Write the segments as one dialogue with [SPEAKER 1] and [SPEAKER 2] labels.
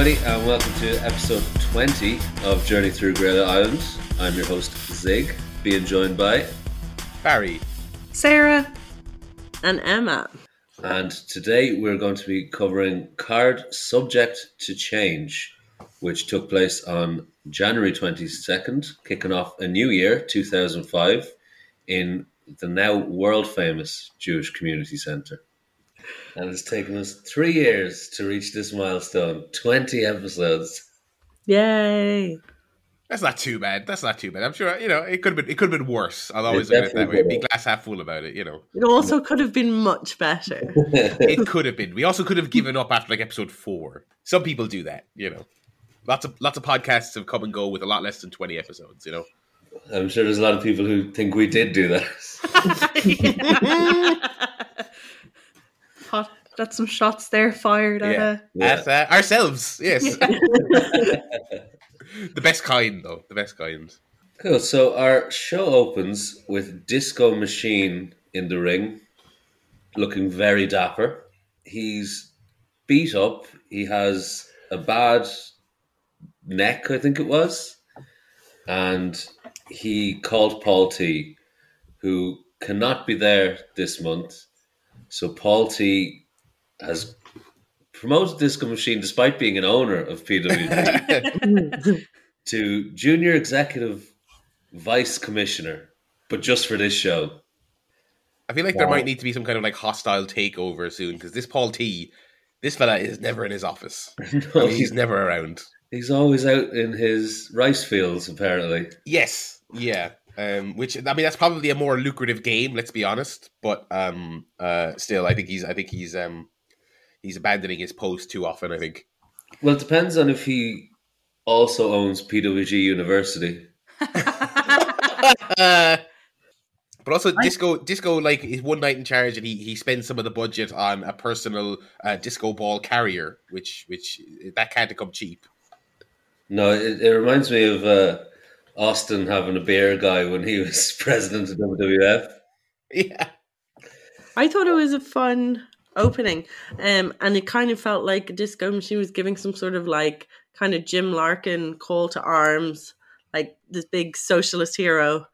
[SPEAKER 1] Hey everybody, and welcome to episode 20 of Journey Through Greyla Islands. I'm your host Zig, being joined by
[SPEAKER 2] Barry.
[SPEAKER 3] Sarah.
[SPEAKER 4] and Emma.
[SPEAKER 1] And today we're going to be covering Card Subject to Change, which took place on January 22nd, kicking off a new year, 2005, in the now world famous Jewish Community Centre. And it's taken us three years to reach this milestone 20 episodes.
[SPEAKER 4] Yay!
[SPEAKER 2] That's not too bad. That's not too bad. I'm sure you know it could have been. It could have been worse. I'll always
[SPEAKER 1] It
[SPEAKER 2] look at it that way. Be glass half full about it. You know,
[SPEAKER 4] It also could have been much better.
[SPEAKER 2] it could have been. We also could have given up after like episode four. Some people do that. You know, lots of lots of podcasts have come and go with a lot less than twenty episodes. You know,
[SPEAKER 1] I'm sure there's a lot of people who think we did do that.
[SPEAKER 3] Hot. That's some shots there fired at
[SPEAKER 2] Yeah.
[SPEAKER 3] uh,
[SPEAKER 2] At, uh, ourselves. Yes, the best kind though. The best kind.
[SPEAKER 1] Cool. So our show opens with Disco Machine in the ring, looking very dapper. He's beat up. He has a bad neck, I think it was, and he called Paul T, who cannot be there this month. So Paul T has promoted Disco Machine, despite being an owner of PWG to junior executive vice commissioner, but just for this show.
[SPEAKER 2] I feel like there might need to be some kind of like hostile takeover soon because this Paul T, this fella is never in his office. I
[SPEAKER 1] No,
[SPEAKER 2] mean,
[SPEAKER 1] he's,
[SPEAKER 2] he's never around.
[SPEAKER 1] he's always out in his rice fields, apparently.
[SPEAKER 2] Yes, yeah. Um, which I mean, that's probably a more lucrative game. Let's be honest, but um, uh, still, I think he's, I think he's, um, he's abandoning his post too often. I think.
[SPEAKER 1] Well, it depends on if he also owns PWG University.
[SPEAKER 2] Uh, but also, disco, disco, like is one night in charge, and he he spends some of the budget on a personal uh, disco ball carrier, which which that can't come cheap.
[SPEAKER 1] No, it, it reminds me of uh, Austin having a beer guy when he was president of WWF.
[SPEAKER 2] Yeah,
[SPEAKER 4] I thought it was a fun opening, um, and it kind of felt like a Disco Machine was giving some sort of like kind of Jim Larkin call to arms, like this big socialist hero,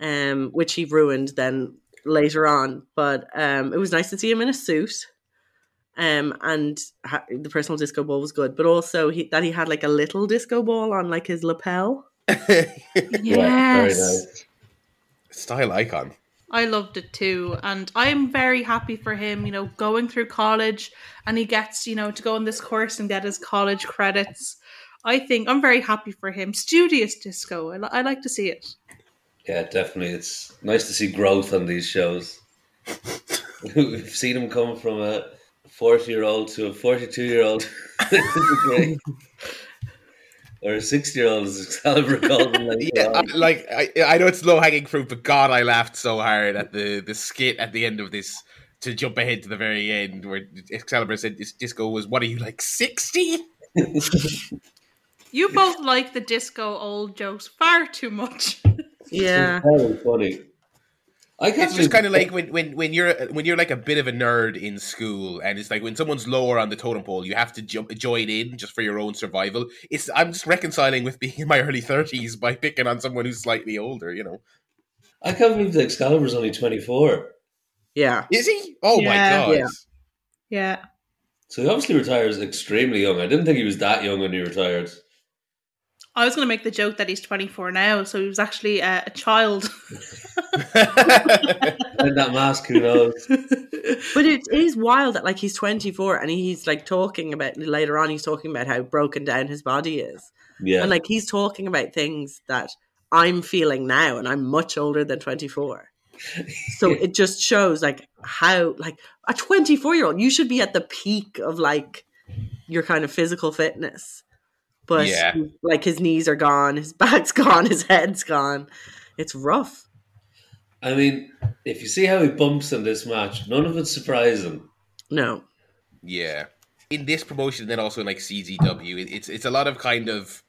[SPEAKER 4] um, which he ruined then later on. But um, it was nice to see him in a suit. Um, and ha- the personal disco ball was good, but also he, that he had like a little disco ball on like his lapel.
[SPEAKER 3] yes.
[SPEAKER 1] very nice.
[SPEAKER 2] style icon.
[SPEAKER 3] I loved it too, and I'm very happy for him. You know, going through college, and he gets you know to go on this course and get his college credits. I think I'm very happy for him. Studious disco. I, li- I like to see it.
[SPEAKER 1] Yeah, definitely. It's nice to see growth on these shows. We've seen him come from a 40 year old to a 42 year old. or a 60 year old, as Excalibur called him. Like,
[SPEAKER 2] Yeah, I, like I, I know it's low hanging fruit, but God, I laughed so hard at the the skit at the end of this. To jump ahead to the very end, where Excalibur said this disco was, "What are you like, 60?
[SPEAKER 3] You both like the disco old jokes far too much.
[SPEAKER 4] Yeah.
[SPEAKER 1] very funny. I can't
[SPEAKER 2] It's just kind of like when, when when you're when you're like a bit of a nerd in school, and it's like when someone's lower on the totem pole, you have to jump join in just for your own survival. It's I'm just reconciling with being in my early thirties by picking on someone who's slightly older. You know,
[SPEAKER 1] I can't believe that Excalibur's only 24.
[SPEAKER 4] Yeah.
[SPEAKER 2] is he? Oh my god!
[SPEAKER 4] Yeah.
[SPEAKER 3] yeah.
[SPEAKER 1] So he obviously retires extremely young. I didn't think he was that young when he retired.
[SPEAKER 3] I was going to make the joke that he's 24 now, so he was actually uh, a child.
[SPEAKER 1] And that mask, who knows?
[SPEAKER 4] But it is wild that like he's 24 and he's like talking about later on he's talking about how broken down his body is.
[SPEAKER 1] Yeah.
[SPEAKER 4] And like he's talking about things that I'm feeling now and I'm much older than 24. So it just shows like how like a 24 year old you should be at the peak of like your kind of physical fitness. But
[SPEAKER 2] Yeah.
[SPEAKER 4] like his knees are gone, his back's gone, his head's gone. It's rough.
[SPEAKER 1] I mean, if you see how he bumps in this match, none of it's surprising.
[SPEAKER 4] No.
[SPEAKER 2] Yeah. In this promotion, and then also in like CZW, it- it's it's a lot of kind of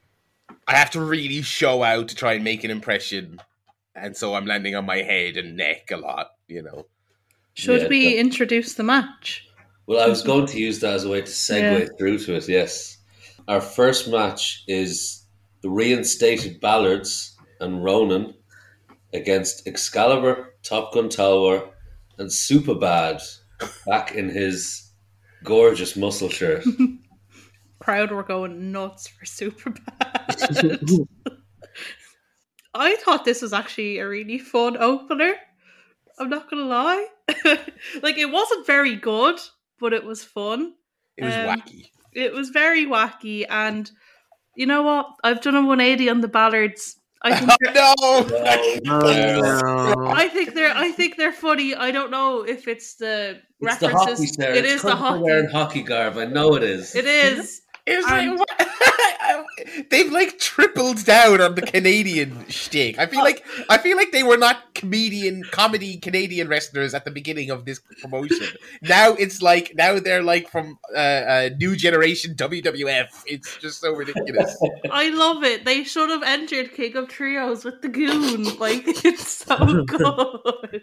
[SPEAKER 2] I have to really show out to try and make an impression, and so I'm landing on my head and neck a lot. You know.
[SPEAKER 3] Should
[SPEAKER 1] Yeah,
[SPEAKER 3] we
[SPEAKER 1] that-
[SPEAKER 3] introduce the match?
[SPEAKER 1] Well, I was going to use that as a way to segue
[SPEAKER 3] Yeah.
[SPEAKER 1] through to it, yes. Our first match is the reinstated Ballards and Ronan against Excalibur, Top Gun Talwar, and Superbad back in his gorgeous muscle shirt.
[SPEAKER 3] Crowd were going nuts for super bad. I thought this was actually a really fun opener. I'm not gonna lie. like it wasn't very good, but it was fun.
[SPEAKER 2] It was
[SPEAKER 3] Um,
[SPEAKER 2] wacky.
[SPEAKER 3] It was very wacky, and you know what? I've done a 180 on the Ballards. I think they're,
[SPEAKER 2] no!
[SPEAKER 4] Oh, no.
[SPEAKER 3] I think they're I think they're funny. I don't know if it's the
[SPEAKER 1] It's the
[SPEAKER 3] references.
[SPEAKER 1] hockey.
[SPEAKER 3] It
[SPEAKER 1] It's
[SPEAKER 3] is the
[SPEAKER 1] 'cause they're
[SPEAKER 3] hockey.
[SPEAKER 1] wearing hockey garb. I know it is.
[SPEAKER 3] It is.
[SPEAKER 2] It was
[SPEAKER 3] Um,
[SPEAKER 2] like, what? they've like tripled down on the Canadian shtick. I feel like I feel like they were not comedian comedy Canadian wrestlers at the beginning of this promotion. now it's like now they're like from uh, uh, new generation WWF. It's just so ridiculous.
[SPEAKER 3] I love it. They should have entered King of Trios with the goon. Like it's so good.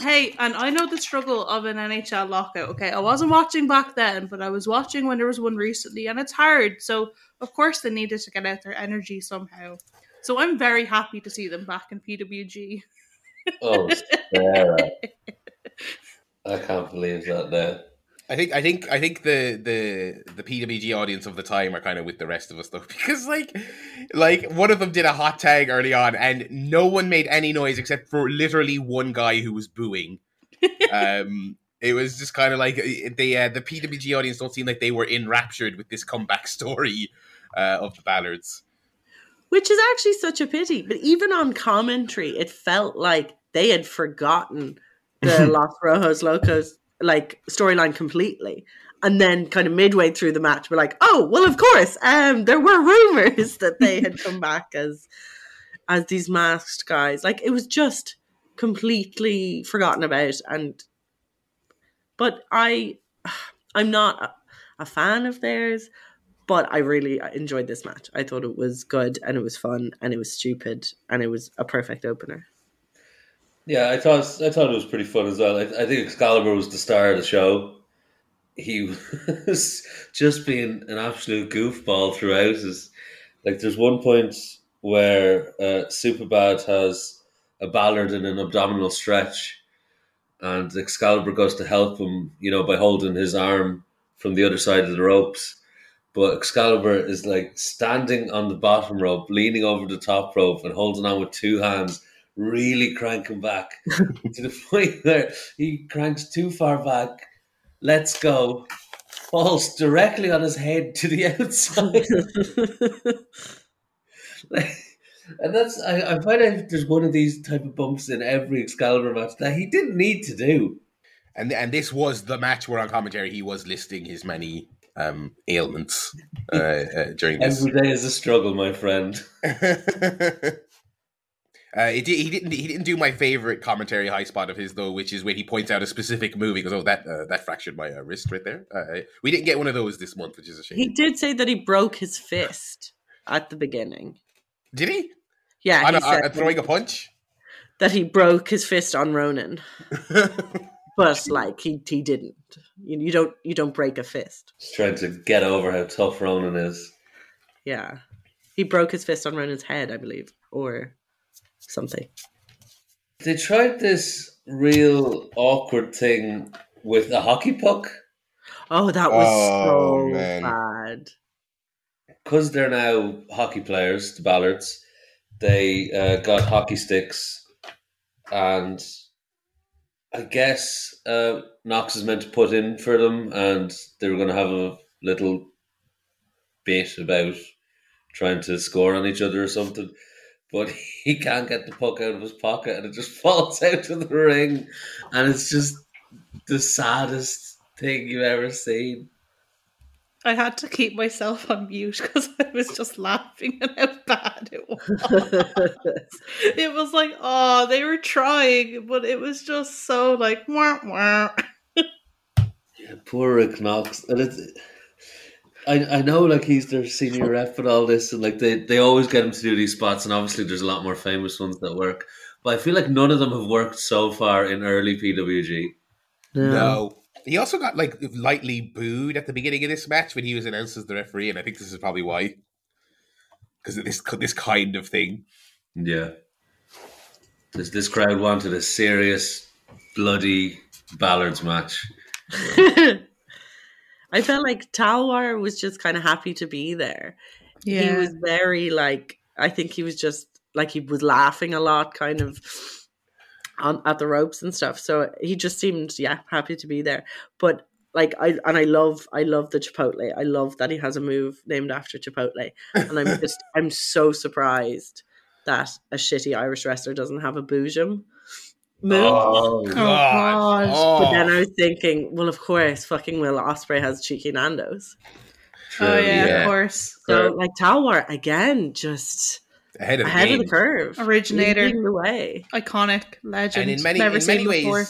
[SPEAKER 3] hey, and I know the struggle of an NHL lockout. Okay, I wasn't watching back then, but I was watching when there was one recently, and it's hard. So of course they needed to get out their energy somehow. So I'm very happy to see them back in PWG.
[SPEAKER 1] Oh, Sarah. I can't believe that now.
[SPEAKER 2] I think I think I think the the the PWG audience of the time are kind of with the rest of us though because like like one of them did a hot tag early on and no one made any noise except for literally one guy who was booing. um it was just kind of like the uh, the PWG audience don't seem like they were enraptured with this comeback story uh, of the Ballards.
[SPEAKER 4] Which is actually such a pity. But even on commentary, it felt like they had forgotten the Los Rojos Locos like storyline completely. And then kind of midway through the match, we're like, oh, well of course, um, there were rumors that they had come back as as these masked guys. Like it was just completely forgotten about and but I I'm not a, fan of theirs but I really enjoyed this match. I thought it was good and it was fun and it was stupid and it was a perfect opener.
[SPEAKER 1] Yeah, I thought I thought it was pretty fun as well. I, I think Excalibur was the star of the show. He was just being an absolute goofball throughout. Is like there's one point where uh, Superbad has a Ballard in an abdominal stretch, and Excalibur goes to help him, you know, by holding his arm from the other side of the ropes. But Excalibur is like standing on the bottom rope, leaning over the top rope, and holding on with two hands, really cranking back to the point where he cranks too far back, lets go, falls directly on his head to the outside. and that's I, I find out there's one of these type of bumps in every Excalibur match that he didn't need to do.
[SPEAKER 2] And and this was the match where on commentary he was listing his many um, ailments uh, uh, during this.
[SPEAKER 1] Every day is a struggle, my friend.
[SPEAKER 2] Uh, it did, he didn't. He didn't do my favorite commentary high spot of his though, which is when he points out a specific move. He goes, "Oh, that uh, that fractured my uh, wrist right there." Uh, we didn't get one of those this month, which is a shame.
[SPEAKER 4] he did say that he broke his fist at the beginning.
[SPEAKER 2] did he?
[SPEAKER 4] Yeah,
[SPEAKER 2] On
[SPEAKER 4] he
[SPEAKER 2] a,
[SPEAKER 4] said
[SPEAKER 2] uh, throwing a punch.
[SPEAKER 4] that he broke his fist on Ronan, but like he he didn't. You, you don't you don't break a fist.
[SPEAKER 1] Just trying to get over how tough Ronan is.
[SPEAKER 4] Yeah, he broke his fist on Ronan's head, I believe, or something.
[SPEAKER 1] They tried this real awkward thing with a hockey puck
[SPEAKER 4] Oh, that was
[SPEAKER 2] Oh,
[SPEAKER 4] so
[SPEAKER 2] man.
[SPEAKER 4] bad.
[SPEAKER 1] because they're now hockey players, the Ballards. They uh, got hockey sticks, and I guess uh, Knox is meant to put in for them, and they were going to have a little bit about trying to score on each other or something. But he can't get the puck out of his pocket, and it just falls out of the ring, and it's just the saddest thing you've ever seen.
[SPEAKER 3] I had to keep myself on mute because I was just laughing at how bad it was. it was like, oh, they were trying, but it was just so like, wah, wah.
[SPEAKER 1] Poor Rick Knox. And it's, I, I know like he's their senior rep and all this, and like they, they always get him to do these spots, and obviously there's a lot more famous ones that work. But I feel like none of them have worked so far in early PWG.
[SPEAKER 2] No, He also got like lightly booed at the beginning of this match when he was announced as the referee, and I think this is probably why. Because of this this kind of thing.
[SPEAKER 1] Yeah. This, this crowd wanted a serious, bloody Ballards match.
[SPEAKER 4] I felt like Talwar was just kind of happy to be there. Yeah. He was very like I think he was just like he was laughing a lot, kind of on at the ropes and stuff. So he just seemed yeah happy to be there. But like I and I love I love the Chipotle. I love that he has a move named after Chipotle, and I'm just I'm so surprised that a shitty Irish wrestler doesn't have a boojum move.
[SPEAKER 1] Oh, oh
[SPEAKER 3] God.
[SPEAKER 2] Oh.
[SPEAKER 4] But then I was thinking, well, of course, fucking Will Ospreay has cheeky Nando's.
[SPEAKER 1] true,
[SPEAKER 3] oh yeah,
[SPEAKER 2] yeah.
[SPEAKER 3] of course.
[SPEAKER 4] So
[SPEAKER 1] Sure.
[SPEAKER 4] like Talwar again, just
[SPEAKER 2] ahead of the
[SPEAKER 4] ahead
[SPEAKER 2] game.
[SPEAKER 4] of the curve,
[SPEAKER 3] Originator.
[SPEAKER 4] leading the way.
[SPEAKER 3] Iconic legend.
[SPEAKER 2] and in many
[SPEAKER 3] Never
[SPEAKER 2] in
[SPEAKER 3] seen
[SPEAKER 2] many ways,
[SPEAKER 3] before.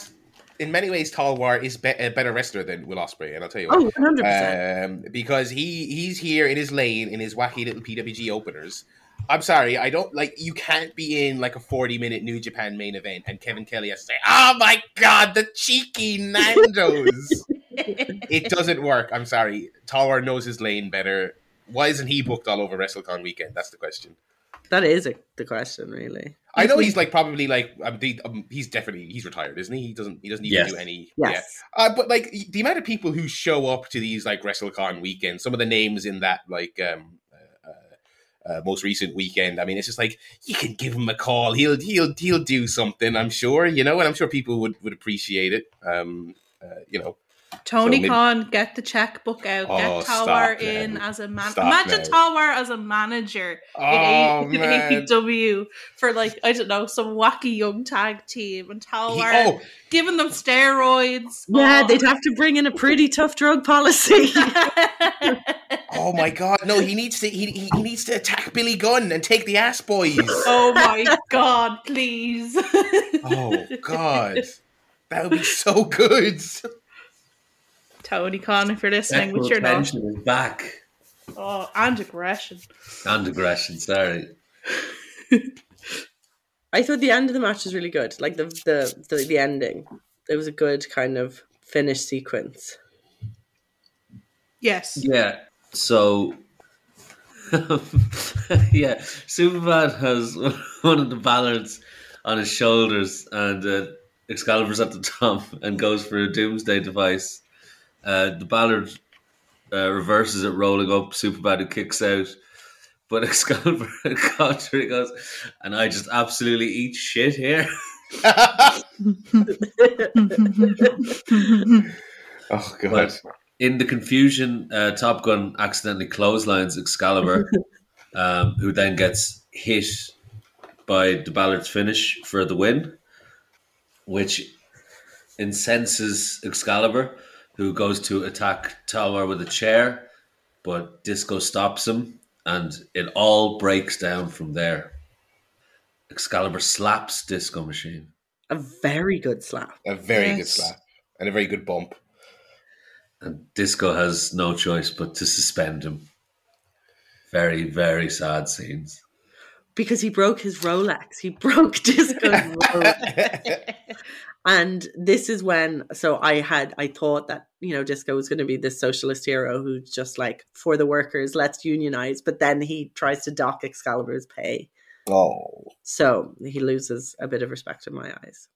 [SPEAKER 2] in many ways, Talwar is be- a better wrestler than Will Ospreay, and I'll tell you
[SPEAKER 4] Oh,
[SPEAKER 2] why.
[SPEAKER 4] 100 percent.
[SPEAKER 2] um, because he he's here in his lane in his wacky little PWG openers. I'm sorry, I don't like. You can't be in like a 40 minute New Japan main event and Kevin Kelly has to say, "Oh my god, the cheeky Nando's." it doesn't work. I'm sorry. Talwar knows his lane better. Why isn't he booked all over WrestleCon weekend? That's the question.
[SPEAKER 4] That is a, the question, really.
[SPEAKER 2] I know he's like probably like um, the, um, he's definitely he's retired, isn't he? He doesn't he doesn't even
[SPEAKER 1] Yes.
[SPEAKER 2] do any
[SPEAKER 4] Yes.
[SPEAKER 2] yeah. Uh, but like the amount of people who show up to these like WrestleCon weekends, some of the names in that like um uh, uh, uh, most recent weekend. I mean, it's just like you can give him a call. He'll he'll he'll do something. I'm sure you know, and I'm sure people would would appreciate it. Um, uh, you know,
[SPEAKER 3] Tony
[SPEAKER 2] So maybe-
[SPEAKER 3] Khan, get the checkbook out.
[SPEAKER 2] Oh,
[SPEAKER 3] get
[SPEAKER 2] stop
[SPEAKER 3] Talwar
[SPEAKER 2] now.
[SPEAKER 3] in as a man.
[SPEAKER 2] Stop
[SPEAKER 3] Imagine
[SPEAKER 2] now.
[SPEAKER 3] Talwar as a manager
[SPEAKER 2] oh
[SPEAKER 3] in, A-
[SPEAKER 2] man.
[SPEAKER 3] Oh, in AEW for like I don't know some wacky young tag team, and
[SPEAKER 2] He-
[SPEAKER 3] Talwar
[SPEAKER 2] oh,
[SPEAKER 3] giving them steroids.
[SPEAKER 4] Yeah,
[SPEAKER 3] Oh.
[SPEAKER 4] they'd have to bring in a pretty tough drug policy.
[SPEAKER 2] oh my God! No, he needs to. He, he he needs to attack Billy Gunn and take the ass boys.
[SPEAKER 3] oh my god! Please.
[SPEAKER 2] oh God, that would be so good.
[SPEAKER 3] Tony Khan, if you're listening,
[SPEAKER 1] Sexual
[SPEAKER 3] which you're not.
[SPEAKER 1] is back.
[SPEAKER 3] Oh, and aggression.
[SPEAKER 1] And aggression, sorry.
[SPEAKER 4] I thought the end of the match was really good. Like the the the, the ending, it was a good kind of finish sequence.
[SPEAKER 3] Yes.
[SPEAKER 1] Yeah. So, yeah, Superbad has one of the ballards on his shoulders, and uh, Excalibur's at the top and goes for a doomsday device. Uh, the ballard uh, reverses it, rolling up. Superbad who kicks out, but Excalibur contra goes, and I just absolutely eat shit here.
[SPEAKER 2] oh God.
[SPEAKER 1] in the confusion, uh, Top Gun accidentally clotheslines Excalibur, um, who then gets hit by the Ballard's finish for the win, which incenses Excalibur, who goes to attack Talwar with a chair, but Disco stops him, and it all breaks down from there. Excalibur slaps Disco Machine.
[SPEAKER 4] A very good slap.
[SPEAKER 2] A very good slap and a very good bump.
[SPEAKER 1] And Disco has no choice but to suspend him. Very, very sad scenes.
[SPEAKER 4] Because he broke his Rolex. He broke Disco's Rolex. And this is when, so I had, I thought that, you know, Disco was going to be this socialist hero who's just like, for the workers, let's unionize. But then he tries to dock Excalibur's pay.
[SPEAKER 2] oh,
[SPEAKER 4] So he loses a bit of respect in my eyes.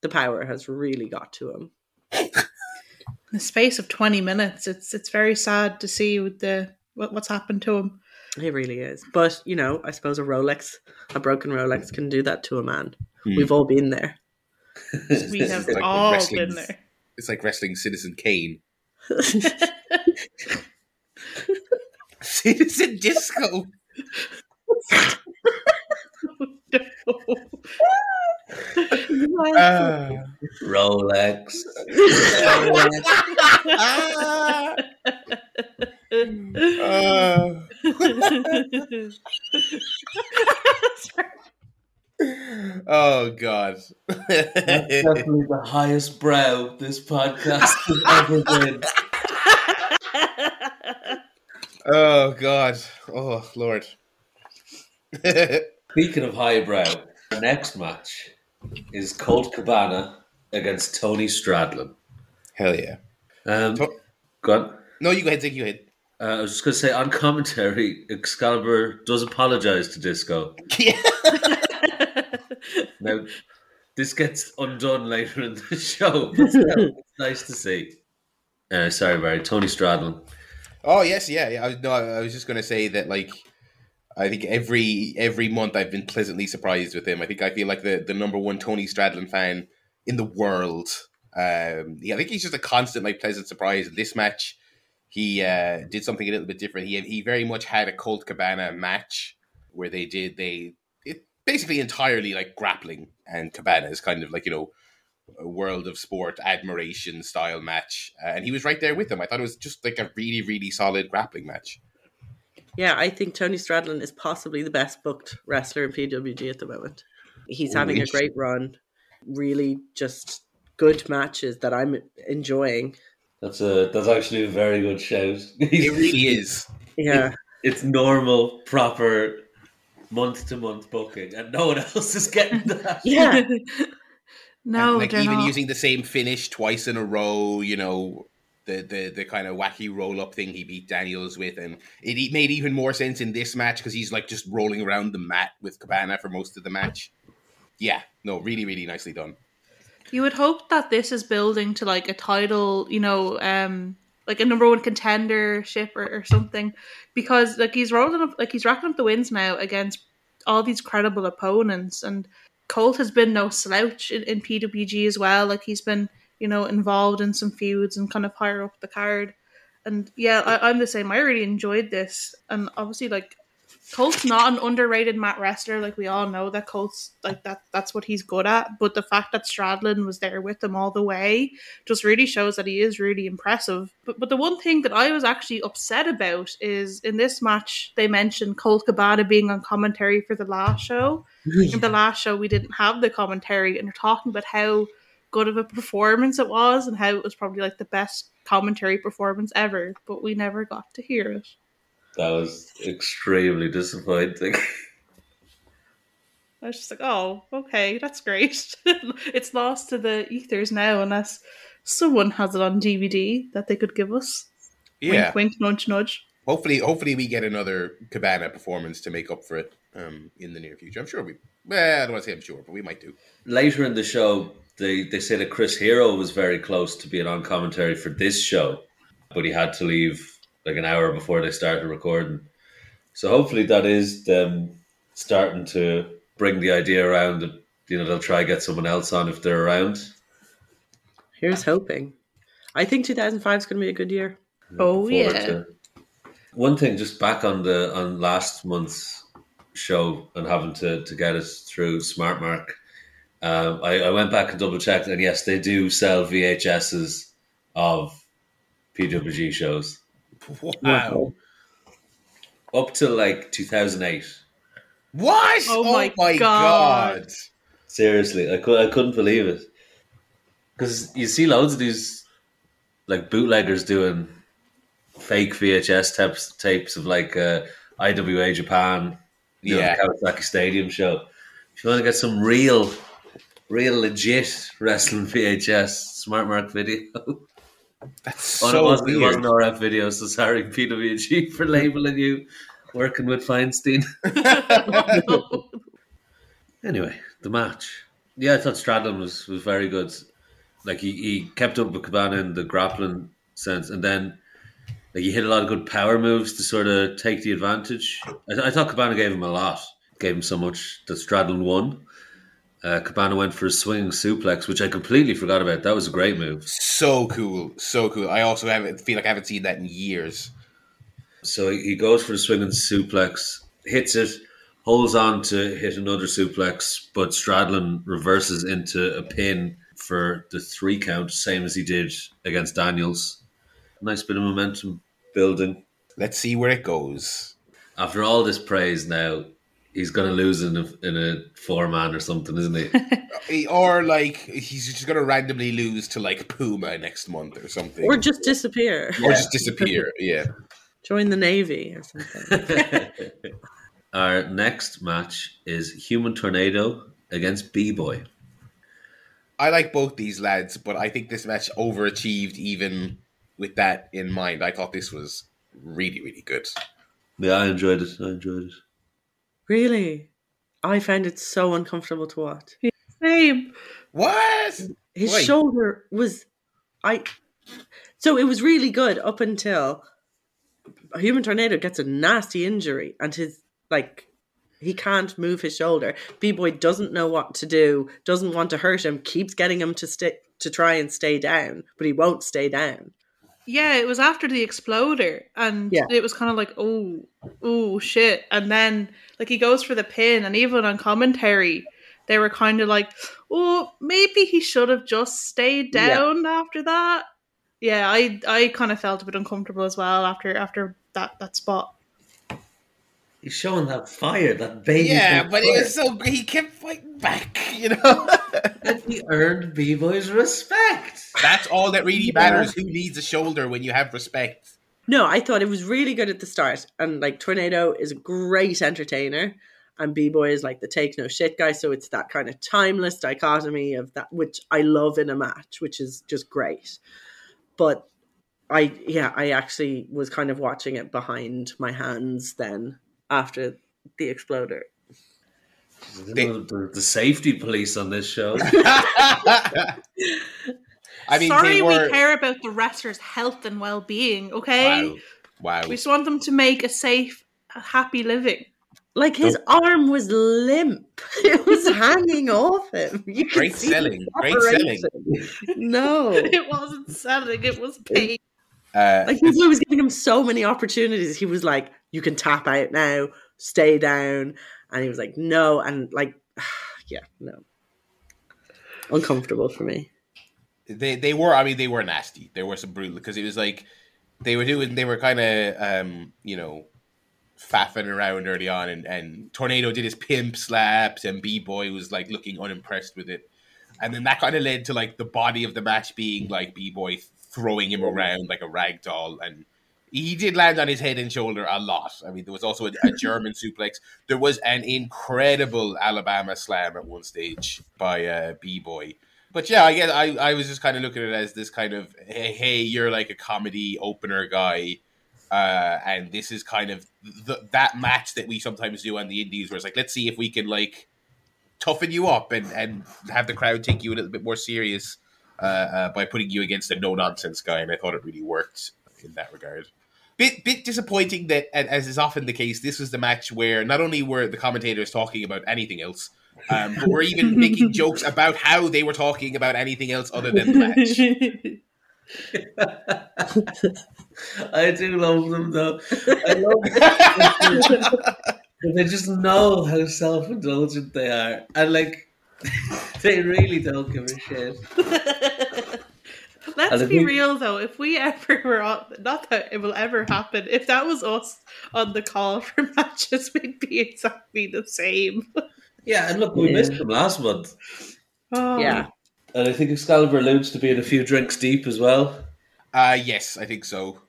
[SPEAKER 4] The power has really got to him.
[SPEAKER 3] In the space of 20 minutes, it's it's very sad to see with the what, what's happened to him.
[SPEAKER 4] He really is. But, you know, I suppose a Rolex, a broken Rolex can do that to a man.
[SPEAKER 2] Hmm.
[SPEAKER 4] We've all been there.
[SPEAKER 3] We have
[SPEAKER 2] It's like
[SPEAKER 3] all
[SPEAKER 2] wrestling-
[SPEAKER 3] been there.
[SPEAKER 2] it's like wrestling Citizen Kane. Citizen Disco. Ah.
[SPEAKER 1] Rolex.
[SPEAKER 2] Ah. Ah. Oh God.
[SPEAKER 1] That's definitely the highest brow this podcast has ever been.
[SPEAKER 2] oh God. Oh Lord.
[SPEAKER 1] Speaking of highbrow, the next match is Colt Cabana against Tony Stradlin.
[SPEAKER 2] Hell yeah.
[SPEAKER 1] Um,
[SPEAKER 2] To-
[SPEAKER 1] go on.
[SPEAKER 2] No, you go ahead, Take You ahead.
[SPEAKER 1] Uh, I was just going to say on commentary, Excalibur does apologize to Disco.
[SPEAKER 2] Yeah.
[SPEAKER 1] Now, this gets undone later in the show, but still, it's nice to see. Uh, sorry, Barry. Tony Stradlin.
[SPEAKER 2] Oh yes, yeah, yeah. I, was- no, I I was just going to say that like I think every every month I've been pleasantly surprised with him. I think I feel like the the number one Tony Stradlin fan in the world. Um, yeah, I think he's just a constant like pleasant surprise. In this match, he uh, did something a little bit different. He he very much had a Colt Cabana match where they did they it basically entirely like grappling and Cabana is kind of like you know a world of sport admiration style match, uh, and he was right there with them. I thought it was just like a really really solid grappling match.
[SPEAKER 4] Yeah, I think Tony Stradlin is possibly the best booked wrestler in PWG at the moment. He's having a great run. Really just good matches that I'm enjoying.
[SPEAKER 1] That's a that's actually a very good shout.
[SPEAKER 2] It really is.
[SPEAKER 4] Yeah.
[SPEAKER 1] it's normal, proper month to month booking, and no one else is getting that.
[SPEAKER 4] Yeah.
[SPEAKER 3] no,
[SPEAKER 2] And, like even
[SPEAKER 3] not.
[SPEAKER 2] using the same finish twice in a row. You know. The, the, the kind of wacky roll up thing he beat Daniels with, and it e- made even more sense in this match because he's like just rolling around the mat with Cabana for most of the match. Yeah, no, really, really nicely done.
[SPEAKER 3] You would hope that this is building to like a title, you know, um, like a number one contendership or, or something, because like he's rolling up, like he's racking up the wins now against all these credible opponents, and Colt has been no slouch in, in PWG as well. Like he's been, you know, involved in some feuds and kind of higher up the card, and yeah, I, I'm the same. I really enjoyed this, and obviously like Colt's not an underrated mat wrestler. Like we all know that Colt's like that. That's what he's good at. But the fact that Stradlin was there with him all the way just really shows that he is really impressive. But but the one thing that I was actually upset about is in this match they mentioned Colt Cabana being on commentary for the last show. In the last show we didn't have the commentary, and they're talking about how good of a performance it was and how it was probably like the best commentary performance ever. But we never got to hear it.
[SPEAKER 1] That was extremely disappointing.
[SPEAKER 3] I was just like, oh, okay, that's great. it's lost to the ethers now, unless someone has it on DVD that they could give us.
[SPEAKER 2] Yeah,
[SPEAKER 3] Wink, wink, nudge, nudge.
[SPEAKER 2] hopefully, hopefully we get another Cabana performance to make up for it um, in the near future. I'm sure we. Well, I don't want to say I'm sure, but we might do.
[SPEAKER 1] Later in the show, they, they say that Chris Hero was very close to being on commentary for this show, but he had to leave like an hour before they started recording. So hopefully that is them starting to bring the idea around that you know they'll try to get someone else on if they're around.
[SPEAKER 4] Here's hoping. I think 2005 is going to be a good year.
[SPEAKER 3] Oh,
[SPEAKER 1] forward
[SPEAKER 3] yeah.
[SPEAKER 1] to- One thing, just back on the on last month's show and having to, to get it through Smart Mark, um, I, I went back and double checked, and yes, they do sell VHSs of PWG shows
[SPEAKER 2] Wow.
[SPEAKER 1] up to like 2008.
[SPEAKER 2] What?
[SPEAKER 3] Oh my
[SPEAKER 2] God.
[SPEAKER 3] God.
[SPEAKER 1] Seriously, I, could, I couldn't believe it. Because you see loads of these like bootleggers doing fake VHS tapes, tapes of like uh, IWA Japan, you know,
[SPEAKER 2] Yeah.
[SPEAKER 1] the Kawasaki Stadium show. If you want to get some real, real legit wrestling VHS, Smart Mark video.
[SPEAKER 2] That's
[SPEAKER 1] Oh,
[SPEAKER 2] so
[SPEAKER 1] it wasn't, it
[SPEAKER 2] weird.
[SPEAKER 1] wasn't RF video, so sorry, PWG, for labeling you working with Feinstein. Anyway, the match. Yeah, I thought Stradlin was, was very good. Like he, he kept up with Cabana in the grappling sense, and then like he hit a lot of good power moves to sort of take the advantage. I, th- I thought Cabana gave him a lot, gave him so much that Stradlin won. Uh, Cabana went for a swinging suplex, which I completely forgot about. That was a great move.
[SPEAKER 2] So cool, so cool. I also haven't feel like I haven't seen that in years.
[SPEAKER 1] So he he goes for a swinging suplex, hits it, holds on to hit another suplex, but Stradlin reverses into a pin for the three count, same as he did against Daniels. Nice bit of momentum building.
[SPEAKER 2] Let's see where it goes.
[SPEAKER 1] After all this praise, now he's going to lose in a, in a four man or something, isn't he?
[SPEAKER 2] Or like he's just gonna randomly lose to like Puma next month or something,
[SPEAKER 4] Or just disappear.
[SPEAKER 2] or just disappear. Yeah,
[SPEAKER 4] Join the Navy or something.
[SPEAKER 1] Our next match is Human Tornado against B Boy.
[SPEAKER 2] I like both these lads, but I think this match overachieved even with that in mind, I thought this was really, really good.
[SPEAKER 1] Yeah, I enjoyed it. I enjoyed it.
[SPEAKER 4] Really? I found it so uncomfortable to watch.
[SPEAKER 3] Same.
[SPEAKER 2] What?
[SPEAKER 4] His
[SPEAKER 2] Why?
[SPEAKER 4] shoulder was I so it was really good up until a human tornado gets a nasty injury and his like he can't move his shoulder. B boy doesn't know what to do, doesn't want to hurt him, keeps getting him to stay to try and stay down, but he won't stay down.
[SPEAKER 3] Yeah, it was after the exploder, and
[SPEAKER 4] Yeah.
[SPEAKER 3] it was kind of like, oh, oh shit, and then like he goes for the pin, and even on commentary, they were kind of like, oh, maybe he should have just stayed
[SPEAKER 4] Yeah.
[SPEAKER 3] down after that. Yeah, I I kind of felt a bit uncomfortable as well after after that that spot.
[SPEAKER 1] He's showing that fire, that baby.
[SPEAKER 2] Yeah,
[SPEAKER 1] fire.
[SPEAKER 2] but it was so he kept fighting back, you know.
[SPEAKER 1] And he earned B Boy's respect.
[SPEAKER 2] That's all that really
[SPEAKER 4] Yeah.
[SPEAKER 2] matters. Who needs a shoulder when you have respect?
[SPEAKER 4] No, I thought it was really good at the start. And like Tornado is a great entertainer. And B Boy is like the take no shit guy. So it's that kind of timeless dichotomy of that, which I love in a match, which is just great. But I, yeah, I actually was kind of watching it behind my hands then after the exploder.
[SPEAKER 2] They-
[SPEAKER 1] the, the safety police on this show.
[SPEAKER 2] I mean,
[SPEAKER 3] Sorry,
[SPEAKER 2] were.
[SPEAKER 3] we care about the wrestlers' health and well being. Okay,
[SPEAKER 2] Wow, wow.
[SPEAKER 3] we just want them to make a safe, happy living.
[SPEAKER 4] Like his arm was limp. It was hanging off him. You
[SPEAKER 2] Great
[SPEAKER 4] see
[SPEAKER 2] selling, great selling.
[SPEAKER 4] No.
[SPEAKER 3] It wasn't selling; it was pain.
[SPEAKER 2] Uh,
[SPEAKER 4] Like he was giving him so many opportunities. He was like, "You can tap out now, stay down," and he was like, "No," and like, yeah, no, uncomfortable for me.
[SPEAKER 2] they they were. I mean, they were nasty. There were some brutal because it was like they were doing. They were kind of um, you know faffing around early on, and and Tornado did his pimp slaps, and B Boy was like looking unimpressed with it, and then that kind of led to like the body of the match being like B Boy throwing him around like a rag doll, and he did land on his head and shoulder a lot. I mean, there was also a, a German suplex. There was an incredible Alabama slam at one stage by uh, B Boy. But yeah, I guess I, I was just kind of looking at it as this kind of hey, hey you're like a comedy opener guy, uh, and this is kind of the, that match that we sometimes do on the indies, where it's like let's see if we can like toughen you up and and have the crowd take you a little bit more serious uh, uh, by putting you against a no nonsense guy, and I thought it really worked in that regard. Bit bit disappointing that, as is often the case, this was the match where not only were the commentators talking about anything else, um, but were even making jokes about how they were talking about anything else other than the match.
[SPEAKER 1] I do love them though. I love them. they just know how self indulgent they are, and like they really don't give a shit.
[SPEAKER 3] Let's
[SPEAKER 1] And
[SPEAKER 3] be
[SPEAKER 1] think-
[SPEAKER 3] real though. If we ever were on, not that it will ever happen. If that was us on the call for matches, we'd be exactly the same.
[SPEAKER 1] Yeah, and look, we
[SPEAKER 4] Yeah.
[SPEAKER 1] missed them last month,
[SPEAKER 3] Oh.
[SPEAKER 4] Yeah,
[SPEAKER 1] and I think Excalibur alludes to being a few drinks deep as well.
[SPEAKER 2] Uh yes, I think so.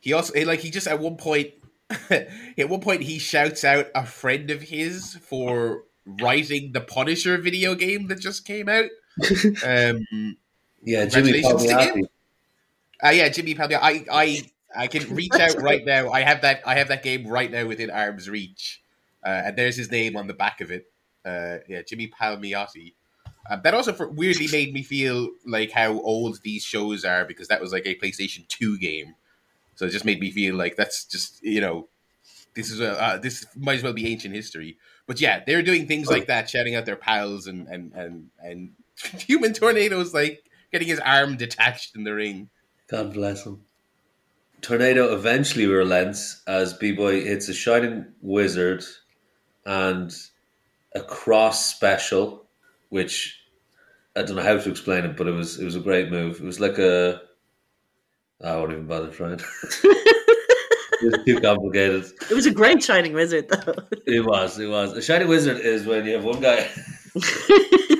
[SPEAKER 2] He also he, like he just at one point at one point he shouts out a friend of his for writing the Punisher video game that just came out. Um
[SPEAKER 1] Yeah, Jimmy
[SPEAKER 2] Congratulations
[SPEAKER 1] Palmiotti.
[SPEAKER 2] Uh, yeah, Jimmy Palmiotti. I, I, I can reach out right now. I have that. I have that game right now within arm's reach, uh, and there's his name on the back of it. Uh, yeah, Jimmy Palmiotti. Um, that also for, weirdly made me feel like how old these shows are because that was like a PlayStation Two game. So it just made me feel like that's just you know, this is a uh, this might as well be ancient history. But yeah, they're doing things like that, shouting out their pals and and and and human tornadoes like getting his arm detached in the ring.
[SPEAKER 1] God bless him. Tornado eventually relents as B Boy hits a Shining Wizard and a cross special, which I don't know how to explain it, but it was it was a great move. It was like a ah, I won't even bother trying. it was too complicated.
[SPEAKER 4] it was a great Shining Wizard though.
[SPEAKER 1] It was, it was. A Shining Wizard is when you have one guy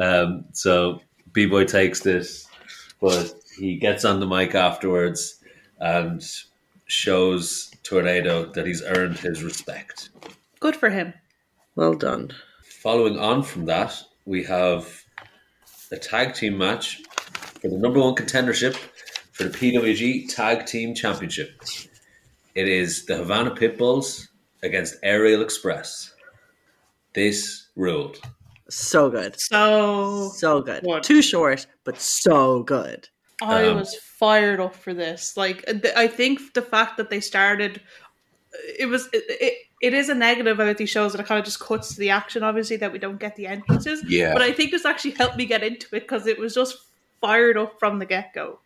[SPEAKER 1] Um, so B Boy takes this, but he gets on the mic afterwards and shows Tornado that he's earned his respect.
[SPEAKER 3] Good for him.
[SPEAKER 4] well done.
[SPEAKER 1] Following on from that, we have a tag team match for the number one contendership for the PWG Tag Team Championship. It is the Havana Pitbulls against Aerial Express. This ruled.
[SPEAKER 4] So good.
[SPEAKER 3] So
[SPEAKER 4] So good.
[SPEAKER 3] What?
[SPEAKER 4] Too short, but so good.
[SPEAKER 3] I
[SPEAKER 1] Um,
[SPEAKER 3] was fired up for this. Like, th- I think the fact that they started, it was it, it, it is a negative about these shows that it kind of just cuts to the action. Obviously, that we don't get the entrances.
[SPEAKER 2] Yeah.
[SPEAKER 3] But I think this actually helped me get into it because it was just fired up from the get go.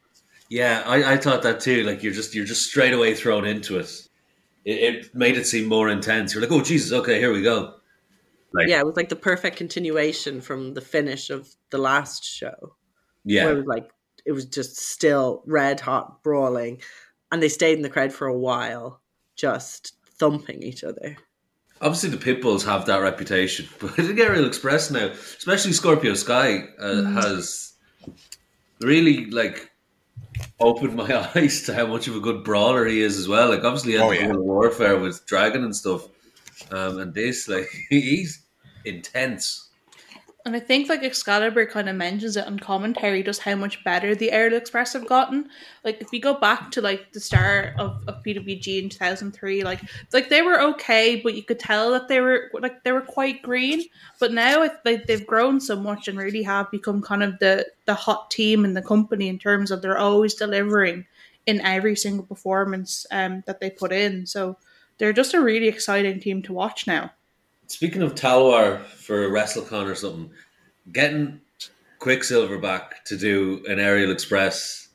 [SPEAKER 1] Yeah, I, I thought that too. Like you're just you're just straight away thrown into it. It, it made it seem more intense. You're like, oh Jesus, okay, here we go. Like,
[SPEAKER 4] Yeah, it was like the perfect continuation from the finish of the last show.
[SPEAKER 1] yeah,
[SPEAKER 4] Where it was like it was just still red hot brawling. And they stayed in the crowd for a while, just thumping each other.
[SPEAKER 1] obviously the Pitbulls have that reputation, but I think Aerial Express now, especially Scorpio Sky, uh, has really like opened my eyes to how much of a good brawler he is as well. Like obviously, he had
[SPEAKER 2] Oh,
[SPEAKER 1] the
[SPEAKER 2] yeah.
[SPEAKER 1] Warfare with Dragon and stuff, um, and this like he's intense.
[SPEAKER 3] And I think like Excalibur kind of mentions it on commentary just how much better the Aerial Express have gotten. Like if you go back to like the start of, of PWG in two thousand three, like like they were okay, but you could tell that they were like they were quite green. But now like they've grown so much and really have become kind of the the hot team in the company in terms of they're always delivering in every single performance um that they put in. So they're just a really exciting team to watch now.
[SPEAKER 1] Speaking of Talwar for WrestleCon or something, getting Quicksilver back to do an Aerial Express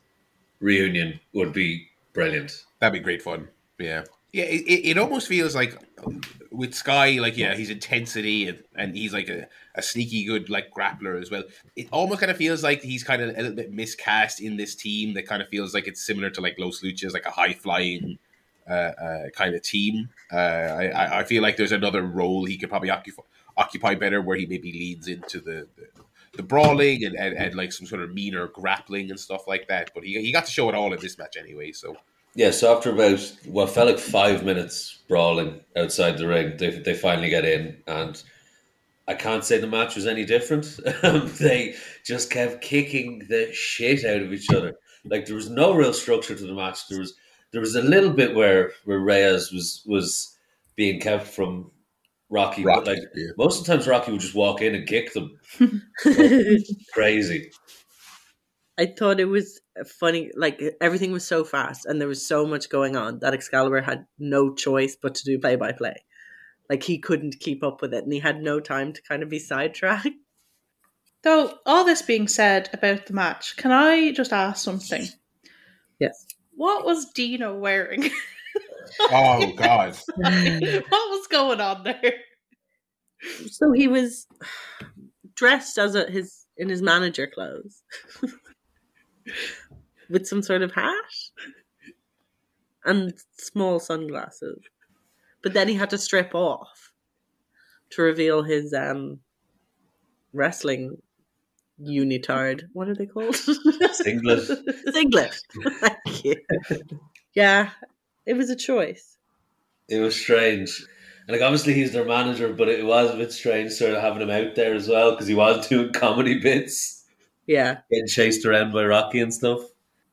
[SPEAKER 1] reunion would be brilliant.
[SPEAKER 2] That'd be great fun. Yeah. Yeah, it, it, almost feels like with Sky, like, yeah, his intensity and, and he's like a, a sneaky good, like, grappler as well. It almost kind of feels like he's kind of a little bit miscast in this team that kind of feels like it's similar to, like, Los Luchas, like a high flying uh, uh, kind of team. Uh, I, I- feel like there's another role he could probably occupy, occupy better where he maybe leans into the. the the brawling and, and, and like some sort of meaner grappling and stuff like that, but he, he got to show it all in this match anyway. So
[SPEAKER 1] Yeah, so after about what felt like five minutes brawling outside the ring, they, they finally get in, and I can't say the match was any different. they just kept kicking the shit out of each other. Like there was no real structure to the match. There was there was a little bit where where Reyes was was being kept from Rocky, but like
[SPEAKER 2] yeah.
[SPEAKER 1] most of the times Rocky would just walk in and kick them. Crazy.
[SPEAKER 4] I thought it was funny. Like everything was so fast, and there was so much going on that Excalibur had no choice but to do play by play. Like he couldn't keep up with it, and he had no time to kind of be sidetracked.
[SPEAKER 3] Though all this being said about the match, can I just ask something?
[SPEAKER 4] Yes.
[SPEAKER 3] What was Dino wearing?
[SPEAKER 2] Oh God!
[SPEAKER 3] what was going on there?
[SPEAKER 4] So he was dressed as a, his in his manager clothes, with some sort of hat and small sunglasses. But then he had to strip off to reveal his um wrestling unitard. What are they called?
[SPEAKER 1] Singlet.
[SPEAKER 4] Singlet. Thank you. Yeah, it was a choice.
[SPEAKER 1] It was strange. And like obviously he's their manager, but it was a bit strange sort of having him out there as well because he was doing comedy bits,
[SPEAKER 4] Yeah.
[SPEAKER 1] getting chased around by Rocky and stuff.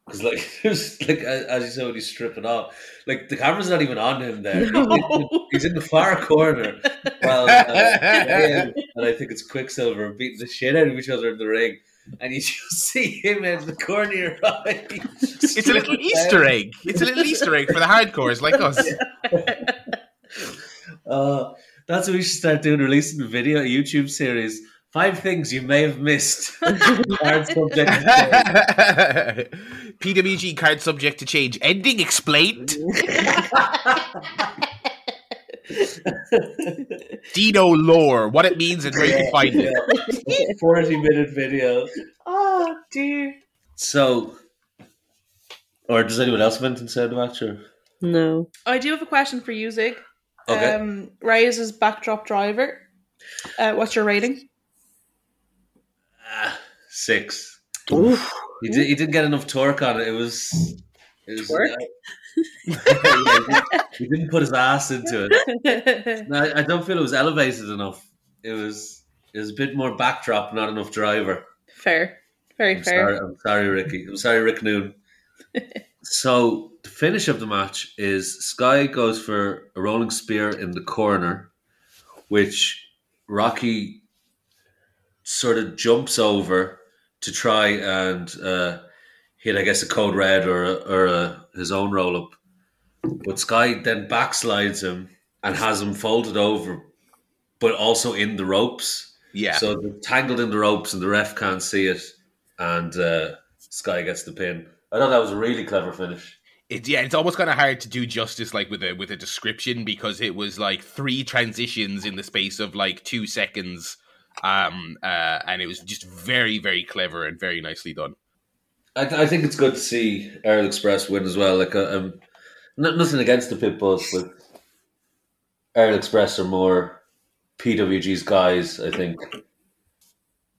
[SPEAKER 1] Because like there's like as you said, when he's stripping off, like the camera's not even on him there.
[SPEAKER 3] No.
[SPEAKER 1] He's in the far corner. Well, uh, Ryan and I think it's Quicksilver beating the shit out of each other in the ring, and you just see him in the corner of your eye.
[SPEAKER 2] It's a little Easter egg. It's a little Easter egg for the hardcores like us.
[SPEAKER 1] Uh, that's what we should start doing. Releasing a video, a YouTube series. Five things you may have missed. Hard subject.
[SPEAKER 2] PWG card subject to change. Ending explained. Dino lore, what it means and where you can find it.
[SPEAKER 1] Forty minute video.
[SPEAKER 3] oh dear.
[SPEAKER 1] So, or does anyone else have anything to say about match? Or?
[SPEAKER 4] No.
[SPEAKER 3] I do have a question for you, Zig.
[SPEAKER 1] Okay.
[SPEAKER 3] Um, Reyes' backdrop driver. Uh, what's your rating?
[SPEAKER 1] Ah, six.
[SPEAKER 4] Oof.
[SPEAKER 1] He, did, he didn't get enough torque on it. It was. It was
[SPEAKER 4] Torque?
[SPEAKER 1] Yeah, uh, he, he didn't put his ass into it. No, I I don't feel it was elevated enough. It was. It was a bit more backdrop, not enough driver.
[SPEAKER 3] fair. Very
[SPEAKER 1] I'm
[SPEAKER 3] fair.
[SPEAKER 1] sorry, I'm sorry, Ricky. I'm sorry, Rick Noon. so the finish of the match is Sky goes for a rolling spear in the corner, which Rocky sort of jumps over to try and uh, hit, I guess, a code red or or a, his own roll up. But Sky then backslides him and has him folded over, but also in the ropes.
[SPEAKER 2] Yeah.
[SPEAKER 1] So they're tangled in the ropes and the ref can't see it, and uh, Sky gets the pin. I thought that was a really clever finish.
[SPEAKER 2] It, yeah, it's almost kind of hard to do justice like with a with a description because it was like three transitions in the space of like two seconds, um, uh, and it was just very very clever and very nicely done.
[SPEAKER 1] I, th- I think it's good to see Aerial Express win as well. Like, uh, um, n- nothing against the pit bulls, but Aerial Express are more PWG's guys. I think.